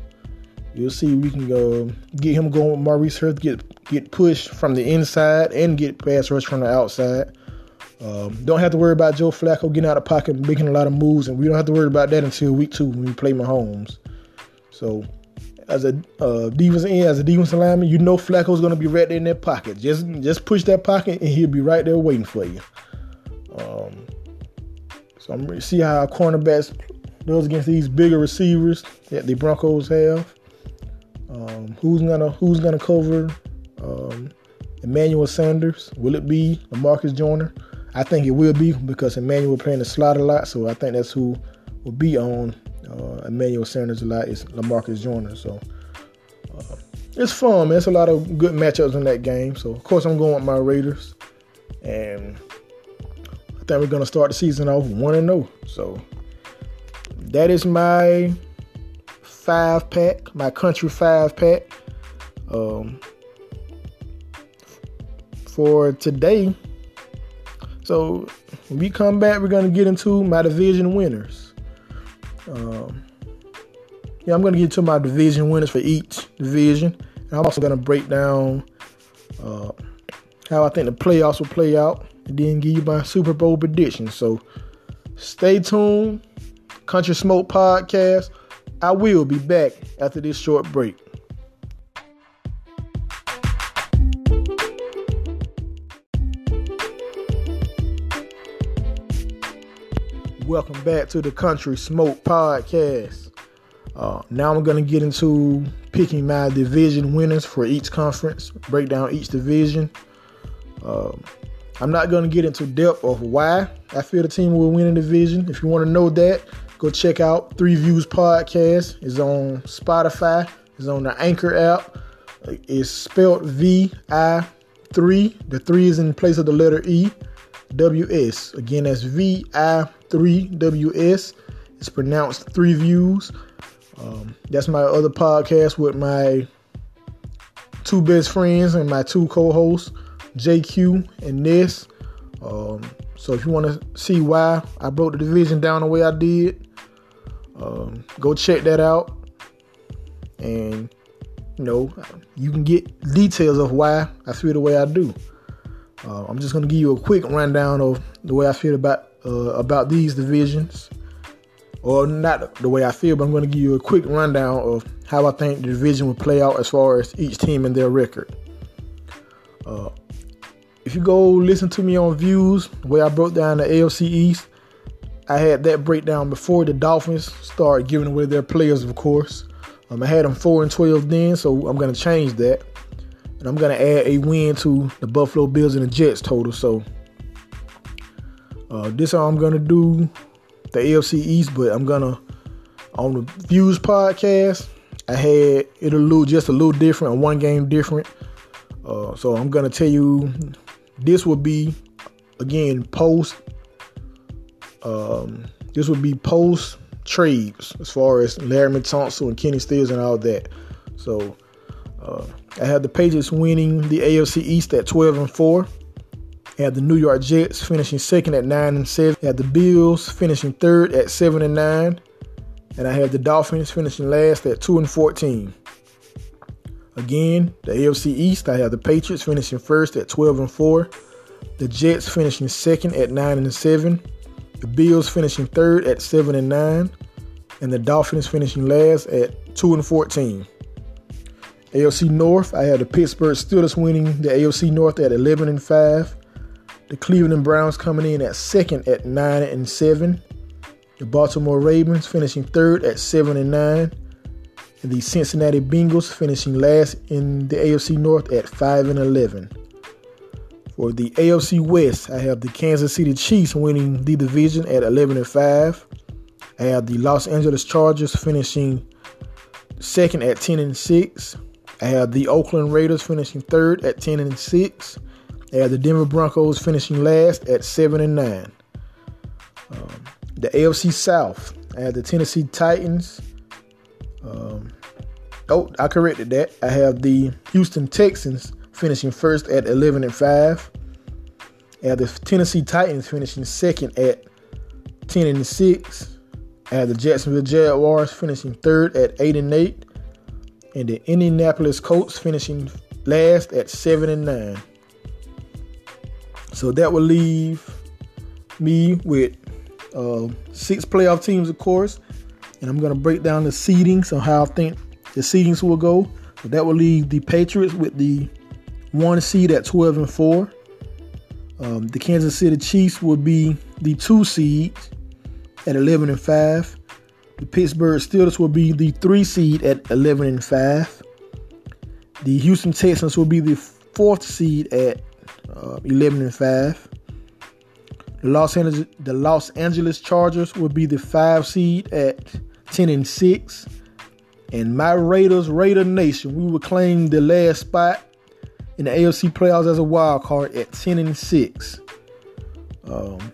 You'll see we can go get him going with Maurice Hurst, get get pushed from the inside and get pass rush from the outside. Um, don't have to worry about Joe Flacco getting out of pocket and making a lot of moves, and we don't have to worry about that until week two when we play Mahomes. So, as a uh, defense end, as a defense lineman, you know Flacco's going to be right there in that pocket. Just just push that pocket, and he'll be right there waiting for you. Um, so I'm see how cornerbacks does against these bigger receivers that the Broncos have. Um, who's gonna Who's gonna cover um, Emmanuel Sanders? Will it be Marcus Joyner? I think it will be because Emmanuel playing the slot a lot, so I think that's who will be on uh, Emmanuel Sanders a lot is Lamarcus Joyner. So uh, it's fun, man. It's a lot of good matchups in that game. So of course I'm going with my Raiders. And think we're gonna start the season off one and zero. Oh. So that is my five pack, my country five pack. Um, for today. So when we come back, we're gonna get into my division winners. Um, yeah, I'm gonna get to my division winners for each division. And I'm also gonna break down uh, how I think the playoffs will play out, and then give you my Super Bowl prediction. So stay tuned. Country Smoke Podcast. I will be back after this short break. Welcome back to the Country Smoke Podcast. Uh, now I'm going to get into picking my division winners for each conference, break down each division. Um, I'm not going to get into depth of why I feel the team will win a division. If you want to know that, go check out Three Views Podcast. It's on Spotify. It's on the Anchor app. It's spelled V I three. The three is in place of the letter E. W S. Again, that's V I 3WS. It's pronounced Three Views. Um, that's my other podcast with my two best friends and my two co-hosts, JQ and Ness. Um, so if you want to see why I broke the division down the way I did, um, go check that out. And you know, you can get details of why I feel the way I do. Uh, I'm just gonna give you a quick rundown of the way I feel about uh, about these divisions, or not the way I feel, but I'm going to give you a quick rundown of how I think the division will play out as far as each team and their record. Uh, if you go listen to me on Views, way I broke down the AFC East, I had that breakdown before the Dolphins started giving away their players, of course. Um, I had them 4 and 12 then, so I'm to change that. And I'm to add a win to the Buffalo Bills and the Jets total. So uh, this how I'm gonna do the AFC East, but I'm gonna on the Views podcast. I had it a little just a little different, one game different. Uh, so I'm gonna tell you this would be again post. Um, this would be post trades as far as Larry Tunsil and Kenny Stills and all that. So uh, I had the Patriots winning the AFC East at 12 and 4 had the New York Jets finishing second at nine and seven. had the Bills finishing third at seven and nine, and I had the Dolphins finishing last at two and fourteen. Again, the AFC East, I have the Patriots finishing first at 12 and 4, the Jets finishing second at 9 and 7, the Bills finishing third at 7 and 9, and the Dolphins finishing last at 2 and 14. AFC North, I have the Pittsburgh Steelers winning the AFC North at 11 and 5. The Cleveland Browns coming in at second at 9 and 7. The Baltimore Ravens finishing third at 7 and 9 the Cincinnati Bengals finishing last in the AFC North at five and eleven. For the AFC West, I have the Kansas City Chiefs winning the division at 11 and 5. I have the Los Angeles Chargers finishing second at 10 and 6. I have the Oakland Raiders finishing third at 10 and 6. They have the Denver Broncos finishing last at seven and nine. Um, the AFC South, I have the Tennessee Titans. Um, oh, I corrected that. I have the Houston Texans finishing first at 11 and 5. I have the Tennessee Titans finishing second at 10 and 6. I have the Jacksonville Jaguars finishing third at 8 and 8. And the Indianapolis Colts finishing last at 7 and 9. So that will leave me with uh, six playoff teams, of course. And I'm going to break down the seedings on how I think the seedings will go. So that will leave the Patriots with the one seed at 12 and 4. Um, the Kansas City Chiefs will be the two seed at 11 and 5. The Pittsburgh Steelers will be the three seed at 11 and 5. The Houston Texans will be the fourth seed at uh, 11 and 5. The Los Angeles the Los Angeles Chargers will be the 5 seed at 10 and 6. And my Raiders, Raider Nation, we will claim the last spot in the AFC playoffs as a wild card at 10 and 6. Um,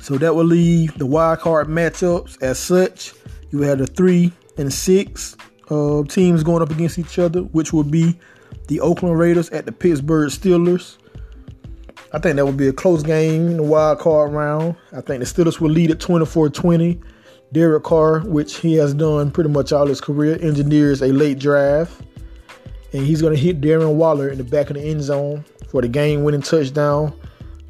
so that will leave the wild card matchups as such. You have the three and six uh, teams going up against each other, which will be the Oakland Raiders at the Pittsburgh Steelers. I think that will be a close game in the wild card round. I think the Steelers will lead at 24 20. Derek Carr, which he has done pretty much all his career, engineers a late drive. And he's going to hit Darren Waller in the back of the end zone for the game winning touchdown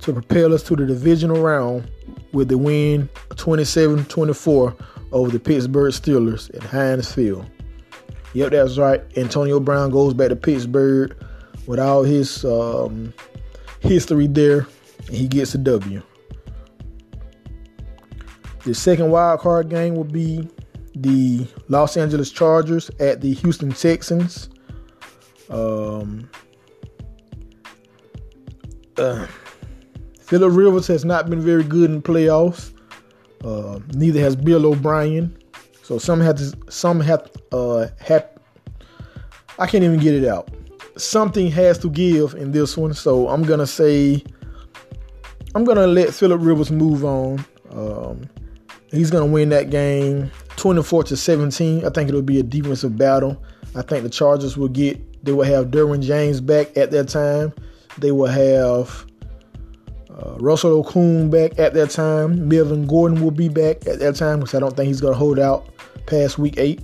to propel us to the divisional round with the win 27 24 over the Pittsburgh Steelers at Heinz Field. Yep, that's right. Antonio Brown goes back to Pittsburgh with all his um, history there, and he gets a W. The second wild card game will be the Los Angeles Chargers at the Houston Texans. Um, uh, Philip Rivers has not been very good in playoffs. Uh, neither has Bill O'Brien. So some have to, some have uh have I can't even get it out. Something has to give in this one, so I'm gonna say I'm gonna let Philip Rivers move on. Um, he's gonna win that game 24 to 17. I think it'll be a defensive battle. I think the Chargers will get they will have Derwin James back at that time. They will have uh, Russell Okung back at that time. Melvin Gordon will be back at that time because I don't think he's going to hold out past week eight.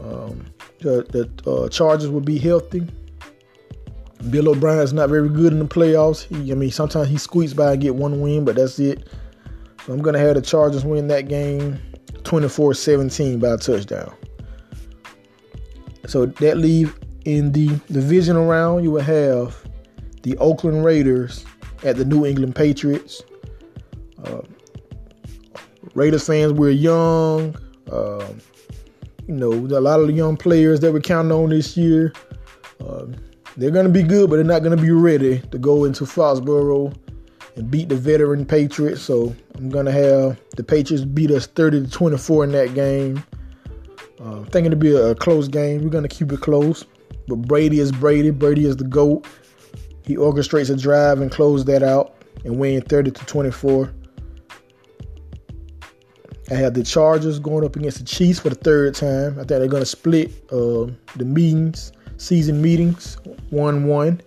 Um, the, the uh, Chargers will be healthy. Bill O'Brien is not very good in the playoffs. He, I mean, sometimes he squeaks by and get one win, but that's it. I'm going to have the Chargers win that game 24-17 by a touchdown. So that leave in the divisional round, you will have the Oakland Raiders at the New England Patriots. Uh, Raiders fans, we're young. Uh, you know, a lot of the young players that we're counting on this year. Uh, they're going to be good, but they're not going to be ready to go into Foxborough and beat the veteran Patriots. So I'm to have the Patriots beat us 30 to 24 in that game. Uh, thinking to be a, close game. We're to keep it close. But Brady is Brady. Brady is the GOAT. He orchestrates a drive and close that out and win 30 to 24. I have the Chargers going up against the Chiefs for the third time. I think they're to split uh, the meetings, season meetings, 1 1.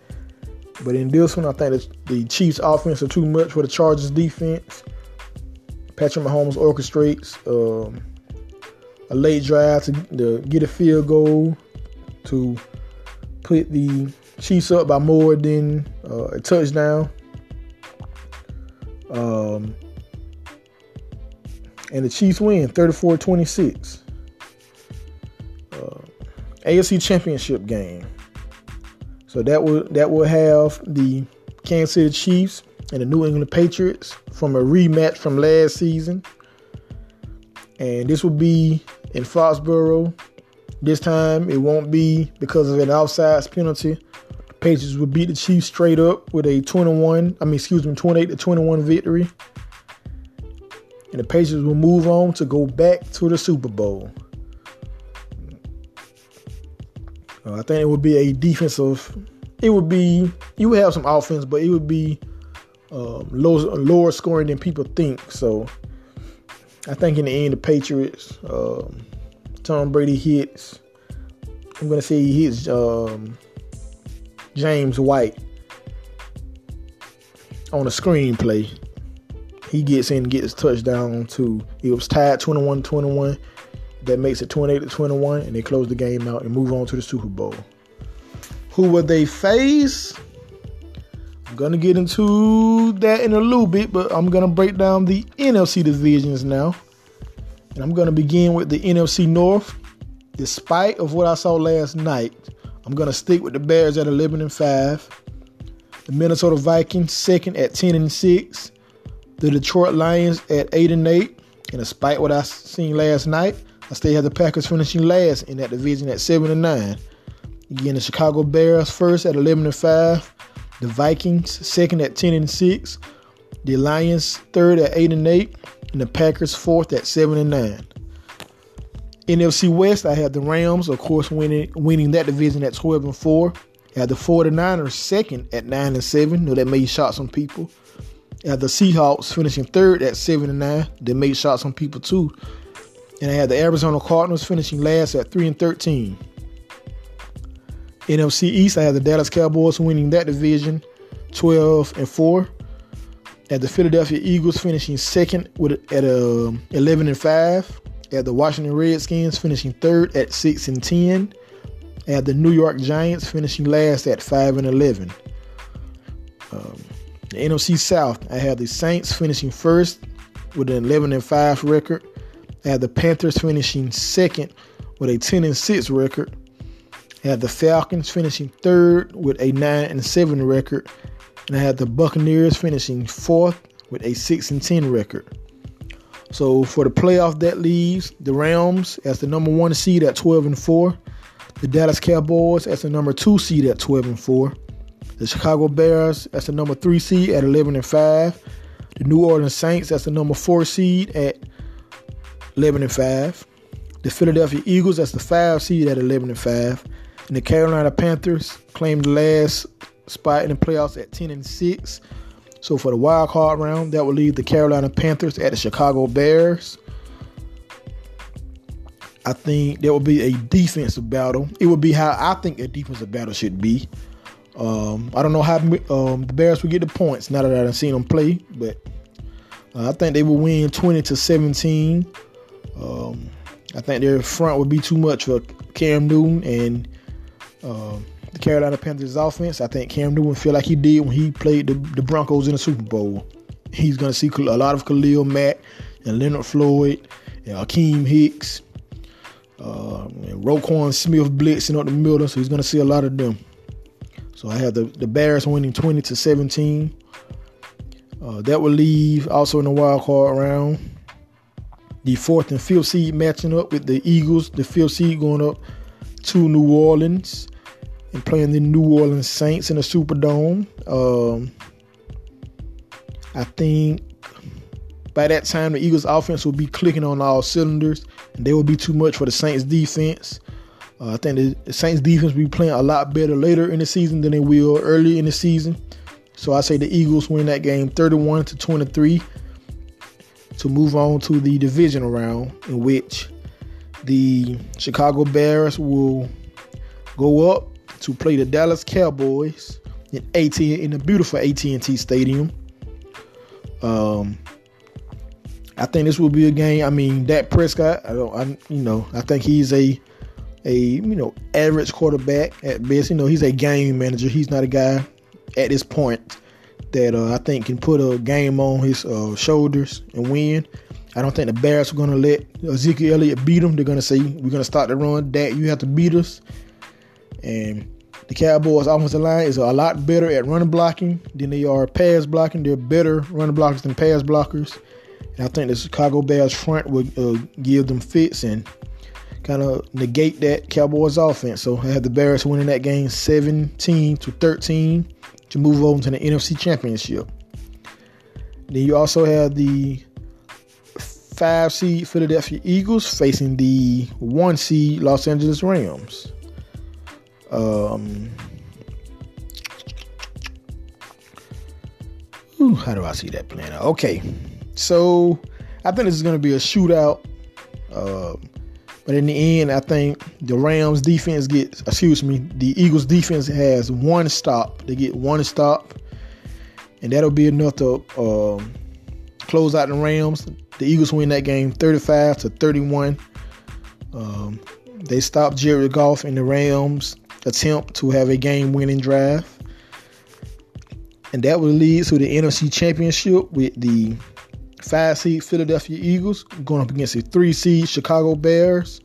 But in this one, I think the Chiefs' offense are too much for the Chargers' defense. Patrick Mahomes orchestrates um, a late drive to, to get a field goal to put the Chiefs up by more than uh, a touchdown. Um, and the Chiefs win 34 26. Uh, AFC Championship game. So that will that will have the Kansas City Chiefs and the New England Patriots from a rematch from last season. And this will be in Foxborough. This time it won't be because of an outside penalty The Patriots will beat the Chiefs straight up with a 21, I mean, excuse me, 28 to 21 victory. And the Patriots will move on to go back to the Super Bowl. Uh, I think it would be a defensive, it would be, you would have some offense, but it would be um, low, lower scoring than people think. So I think in the end, the Patriots, um, Tom Brady hits, I'm to say he hits. Um, James White on a screenplay. He gets in, gets touchdown to it was tied 21-21. That makes it 28 to 21, and they close the game out and move on to the Super Bowl. Who will they face? I'm gonna get into that in a little bit, but I'm gonna break down the NFC divisions now. And I'm gonna begin with the NFC North. Despite of what I saw last night, I'm gonna stick with the Bears at 11 and 5. The Minnesota Vikings second at 10 and 6. The Detroit Lions at 8 and 8. And despite what I seen last night, I still have the Packers finishing last in that division at 7 and 9. Again, the Chicago Bears first at 11 and 5. The Vikings second at 10 and 6. The Lions third at 8 and 8. And the Packers fourth at 7 and 9. NFC West, I have the Rams, of course, winning winning that division at 12 and 4. You had the 49ers second at 9 and 7. No, that made shots on people. You had the Seahawks finishing third at 7 and 9. They made shots on people too. And I had the Arizona Cardinals finishing last at 3 and 13. NFC East, I had the Dallas Cowboys winning that division 12 and 4. At the Philadelphia Eagles finishing second with at uh, 11 and 5. At the Washington Redskins finishing third at 6 and 10. At the New York Giants finishing last at 5 and 11. Um, the NFC South, I had the Saints finishing first with an 11 and 5 record. I had the Panthers finishing second with a 10 and 6 record. I had the Falcons finishing third with a 9 and 7 record. And I had the Buccaneers finishing fourth with a 6 and 10 record. So for the playoff that leaves the Rams as the number one seed at 12 and 4, the Dallas Cowboys as the number two seed at 12 and 4, the Chicago Bears as the number three seed at 11 and 5, the New Orleans Saints as the number four seed at 11 and 5, the Philadelphia Eagles as the five seed at 11 and 5, and the Carolina Panthers claimed the last spot in the playoffs at 10 and 6. So for the wild card round, that will leave the Carolina Panthers at the Chicago Bears. I think there will be a defensive battle. It would be how I think a defensive battle should be. Um, I don't know how um, the Bears will get the points now that I've seen them play, but uh, I think they will win 20 to 17. Um, I think their front would be too much for Cam Newton and uh, the Carolina Panthers offense. I think Cam Newton feel like he did when he played the, the Broncos in the Super Bowl. He's going to see a lot of Khalil Mack and Leonard Floyd and Akiem Hicks, uh, and Roquan Smith blitzing up the middle. So he's going to see a lot of them. So I have the, the Bears winning 20 to 17. Uh, that will leave also in the wild card round the fourth and fifth seed matching up with the Eagles, the fifth seed going up to New Orleans and playing the New Orleans Saints in the Superdome. Um, I think by that time the Eagles offense will be clicking on all cylinders and they will be too much for the Saints defense. Uh, I think the, Saints defense will be playing a lot better later in the season than they will early in the season. So I say the Eagles win that game 31 to 23 to move on to the divisional round in which the Chicago Bears will go up to play the Dallas Cowboys in AT in the beautiful AT&T Stadium. Um, I think this will be a game. I mean, Dak Prescott. I don't. I you know. I think he's a a you know average quarterback at best. You know, he's a game manager. He's not a guy at this point that uh, I think can put a game on his uh, shoulders and win. I don't think the Bears are going to let Ezekiel Elliott beat them. They're going to say, we're going to start the run. Dak, you have to beat us. And the Cowboys' offensive line is a lot better at running blocking than they are pass blocking. They're better running blockers than pass blockers. And I think the Chicago Bears front would uh, give them fits and kind of negate that Cowboys offense. So I have the Bears winning that game 17 to 13 to move over to the NFC Championship. Then you also have the five seed Philadelphia Eagles facing the one seed Los Angeles Rams. Um, ooh, how do I see that playing out? Okay, so I think this is going to be a shootout. Uh, but in the end, I think the Rams defense gets, excuse me, the Eagles defense has one stop. They get one stop, and that'll be enough to um, close out the Rams. The Eagles win that game 35 to 31. Um, they stopped Jared Goff in the Rams' attempt to have a game-winning drive, and that will lead to the NFC Championship with the five seed Philadelphia Eagles going up against a three seed Chicago Bears.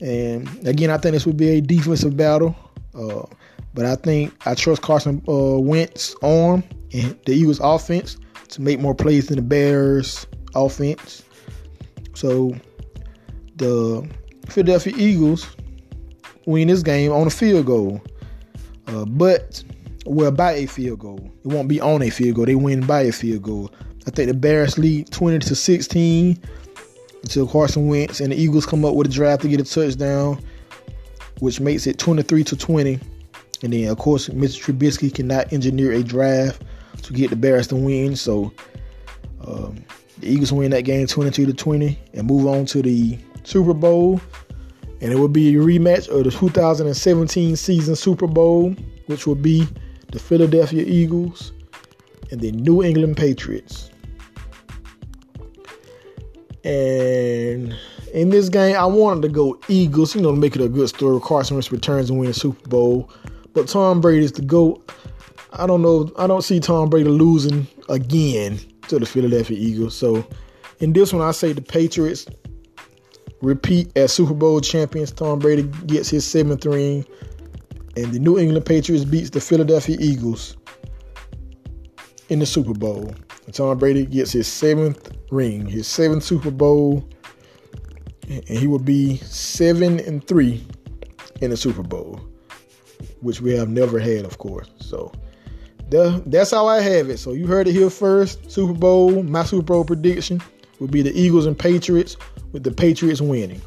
And again, I think this would be a defensive battle. Uh, but I think I trust Carson uh, Wentz arm and the Eagles offense to make more plays than the Bears offense. So the Philadelphia Eagles win this game on a field goal. Uh, but well by a field goal. It won't be on a field goal. They win by a field goal. I think the Bears lead 20 to 16 until Carson Wentz and the Eagles come up with a drive to get a touchdown, which makes it 23 to 20 And then, of course, Mr. Trubisky cannot engineer a drive to get the Bears to win. So um, the Eagles win that game 22 to 20 and move on to the Super Bowl. And it will be a rematch of the 2017 season Super Bowl, which will be the Philadelphia Eagles and the New England Patriots. And in this game, I wanted to go Eagles, you know, to make it a good story. Carson Wentz returns and wins the Super Bowl. But Tom Brady is the GOAT. I don't know. I don't see Tom Brady losing again to the Philadelphia Eagles. So in this one, I say the Patriots repeat as Super Bowl champions. Tom Brady gets his seventh ring, and the New England Patriots beats the Philadelphia Eagles in the Super Bowl. And Tom Brady gets his seventh ring, his seventh Super Bowl, and he will be seven and three in the Super Bowl, which we have never had, of course. So that's how I have it. So you heard it here first. Super Bowl, my Super Bowl prediction would be the Eagles and Patriots, with the Patriots winning.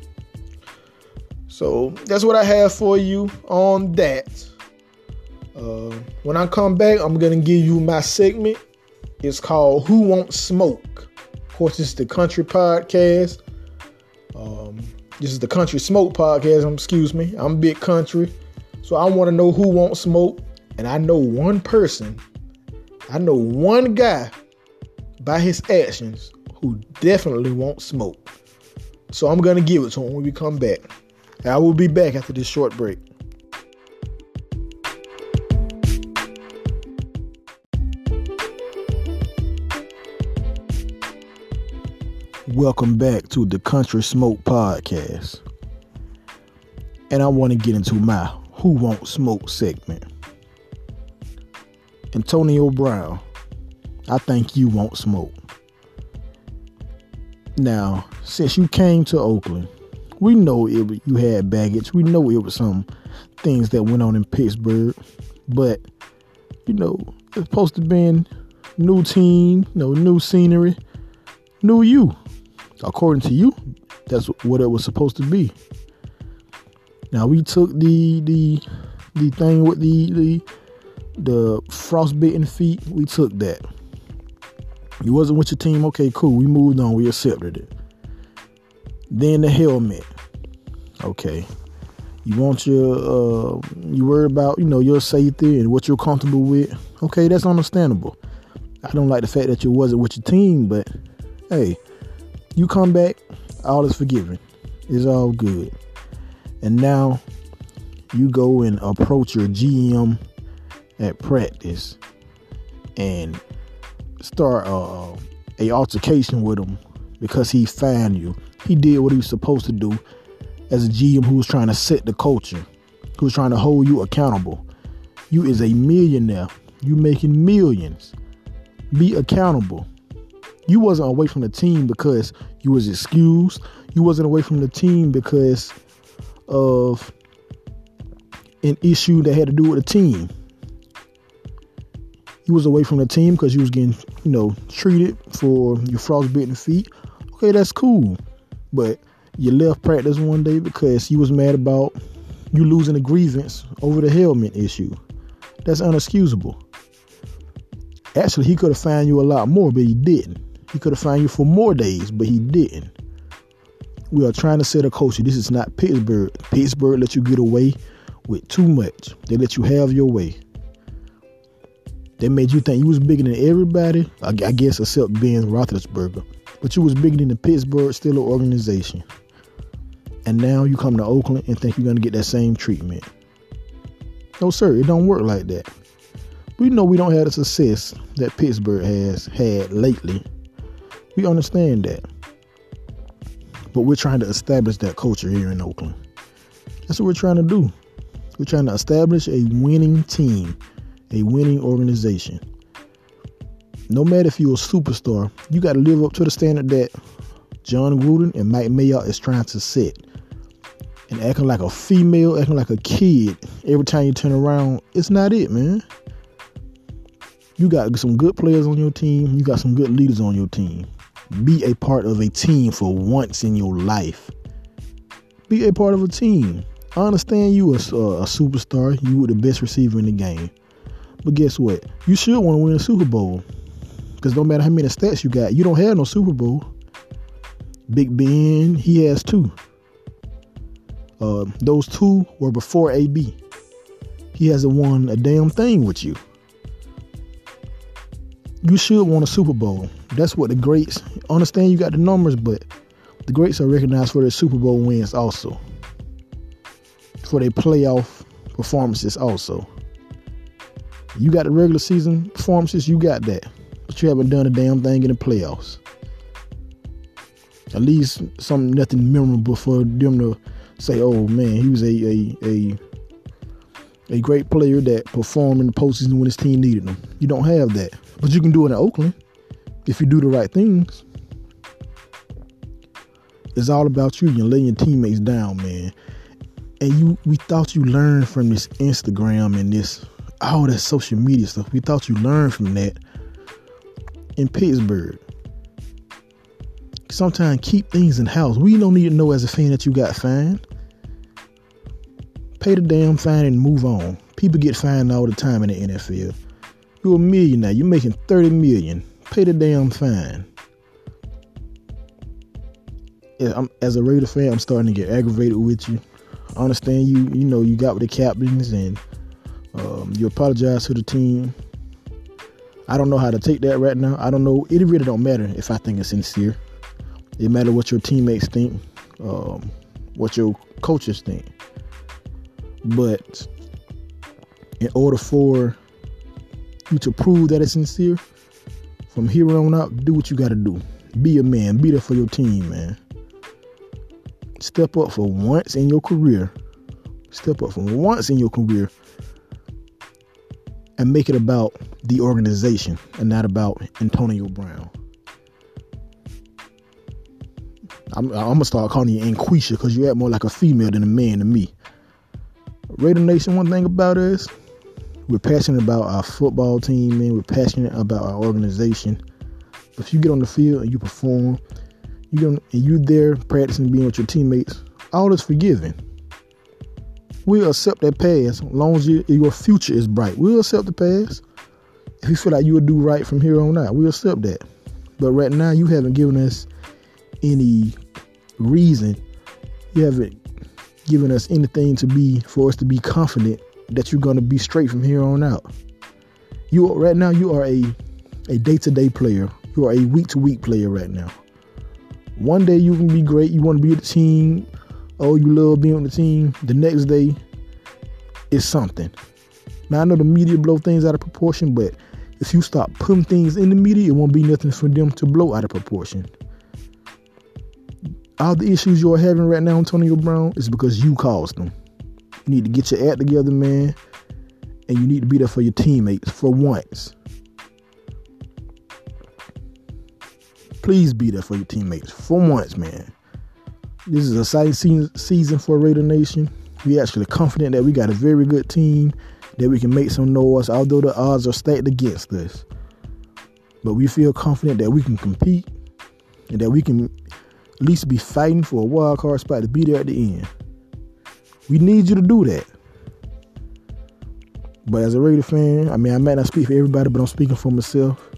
So that's what I have for you on that. Uh, when I come back, I'm gonna give you my segment. It's called "Who Won't Smoke." Of course, this is the country podcast. Um, this is the country smoke podcast. Um, excuse me. I'm big country, so I want to know who won't smoke and I know one person, I know one guy by his actions who definitely won't smoke. So I'm going to give it to him when we come back. I will be back after this short break. Welcome back to the Country Smoke Podcast. And I want to get into my Who Won't Smoke segment. Antonio Brown, I think you won't smoke. Now, since you came to Oakland, we know it, you had baggage. We know it was some things that went on in Pittsburgh, but you know it's supposed to be a new team, you know, new scenery, new you. According to you, that's what it was supposed to be. Now we took the the the thing with the the the frostbitten feet, we took that. You wasn't with your team, okay, cool. We moved on, we accepted it. Then the helmet. Okay. You want your uh you worry about, you know, your safety and what you're comfortable with. Okay, that's understandable. I don't like the fact that you wasn't with your team, but hey, you come back, all is forgiven. It's all good. And now you go and approach your GM at practice and start uh, a altercation with him because he found you. He did what he was supposed to do as a GM who was trying to set the culture, who was trying to hold you accountable. You is a millionaire. You making millions. Be accountable. You wasn't away from the team because you was excused. You wasn't away from the team because of an issue that had to do with the team you was away from the team because you was getting, you know, treated for your frostbitten feet. Okay, that's cool. But you left practice one day because you was mad about you losing a grievance over the helmet issue. That's unexcusable. Actually, he could have fined you a lot more, but he didn't. He could have found you for more days, but he didn't. We are trying to set a culture. This is not Pittsburgh. Pittsburgh let you get away with too much. They let you have your way. They made you think you was bigger than everybody, I, I guess, except Ben Roethlisberger. But you was bigger than the Pittsburgh Steelers organization. And now you come to Oakland and think you're gonna get that same treatment. No, sir, it don't work like that. We know we don't have the success that Pittsburgh has had lately. We understand that. But we're trying to establish that culture here in Oakland. That's what we're trying to do. We're trying to establish a winning team a winning organization. No matter if you're a superstar, you got to live up to the standard that Jon Gruden and Mike Mayock is trying to set. And acting like a female, acting like a kid every time you turn around, it's not it, man. You got some good players on your team, you got some good leaders on your team. Be a part of a team for once in your life. Be a part of a team. I understand you a, a superstar. You were the best receiver in the game. But guess what? You should want to win a Super Bowl. Because no matter how many stats you got, you don't have no Super Bowl. Big Ben, he has two. Uh, those two were before AB. He hasn't won a damn thing with you. You should want a Super Bowl. That's what the greats understand. You got the numbers, but the greats are recognized for their Super Bowl wins also, for their playoff performances also. You got the regular season performances, you got that, but you haven't done a damn thing in the playoffs. At least something nothing memorable for them to say, "Oh man, he was a a a a great player that performed in the postseason when his team needed him." You don't have that, but you can do it in Oakland if you do the right things. It's all about you. You're letting your teammates down, man. And you, we thought you learned from this Instagram and this all that social media stuff. We thought you learned from that in Pittsburgh. Sometimes keep things in house. We don't need to know as a fan that you got fined. Pay the damn fine and move on. People get fined all the time in the NFL. You're a millionaire. You're making 30 million. Pay the damn fine. I'm, as a Raider fan, I'm starting to get aggravated with you. I understand you, you know, you got with the captains and um, you apologize to the team. I don't know how to take that right now. I don't know. It really don't matter if I think it's sincere. It matter what your teammates think, um, what your coaches think. But in order for you to prove that it's sincere, from here on out, do what you got to do. Be a man. Be there for your team, man. Step up for once in your career. Step up for once in your career and make it about the organization and not about Antonio Brown. I'm, I'm gonna start calling you Anquisha because you act more like a female than a man to me. Raider Nation, one thing about us, we're passionate about our football team, and we're passionate about our organization. If you get on the field and you perform, you don't, and you there practicing being with your teammates, all is forgiven. We'll accept that pass as long as you, your future is bright. We'll accept the pass. If you feel like you will do right from here on out, we'll accept that. But right now, you haven't given us any reason. You haven't given us anything to be for us to be confident that you're to be straight from here on out. You right now, you are a a day to day player. You are a week to week player right now. One day you can be great. You want to be the team. Oh, you love being on the team. The next day it's something. Now I know the media blow things out of proportion, but if you start putting things in the media, it won't be nothing for them to blow out of proportion. All the issues you're having right now, Antonio Brown, is because you caused them. You need to get your act together, man, and you need to be there for your teammates for once. Please be there for your teammates for once, man. This is a exciting season for Raider Nation. We actually confident that we got a very good team that we can make some noise, although the odds are stacked against us. But we feel confident that we can compete and that we can at least be fighting for a wild card spot to be there at the end. We need you to do that. But as a Raider fan, I mean, I might not speak for everybody, but I'm speaking for myself.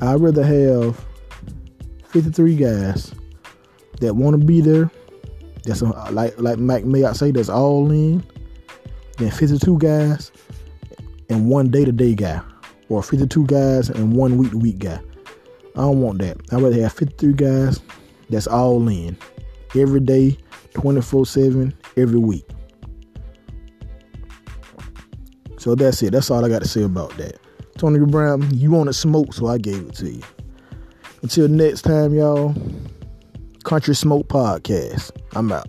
I'd rather have 53 guys that want to be there. That's a, like like Mike Mayock say, that's all in. Then 52 guys and one day to day guy, or 52 guys and one week to week guy. I don't want that. I'd rather have 53 guys that's all in every day, 24 7, every week. So that's it. That's all I got to say about that. Tony Brown, you wanted smoke, so I gave it to you. Until next time, y'all. Country Smoke Podcast. I'm out.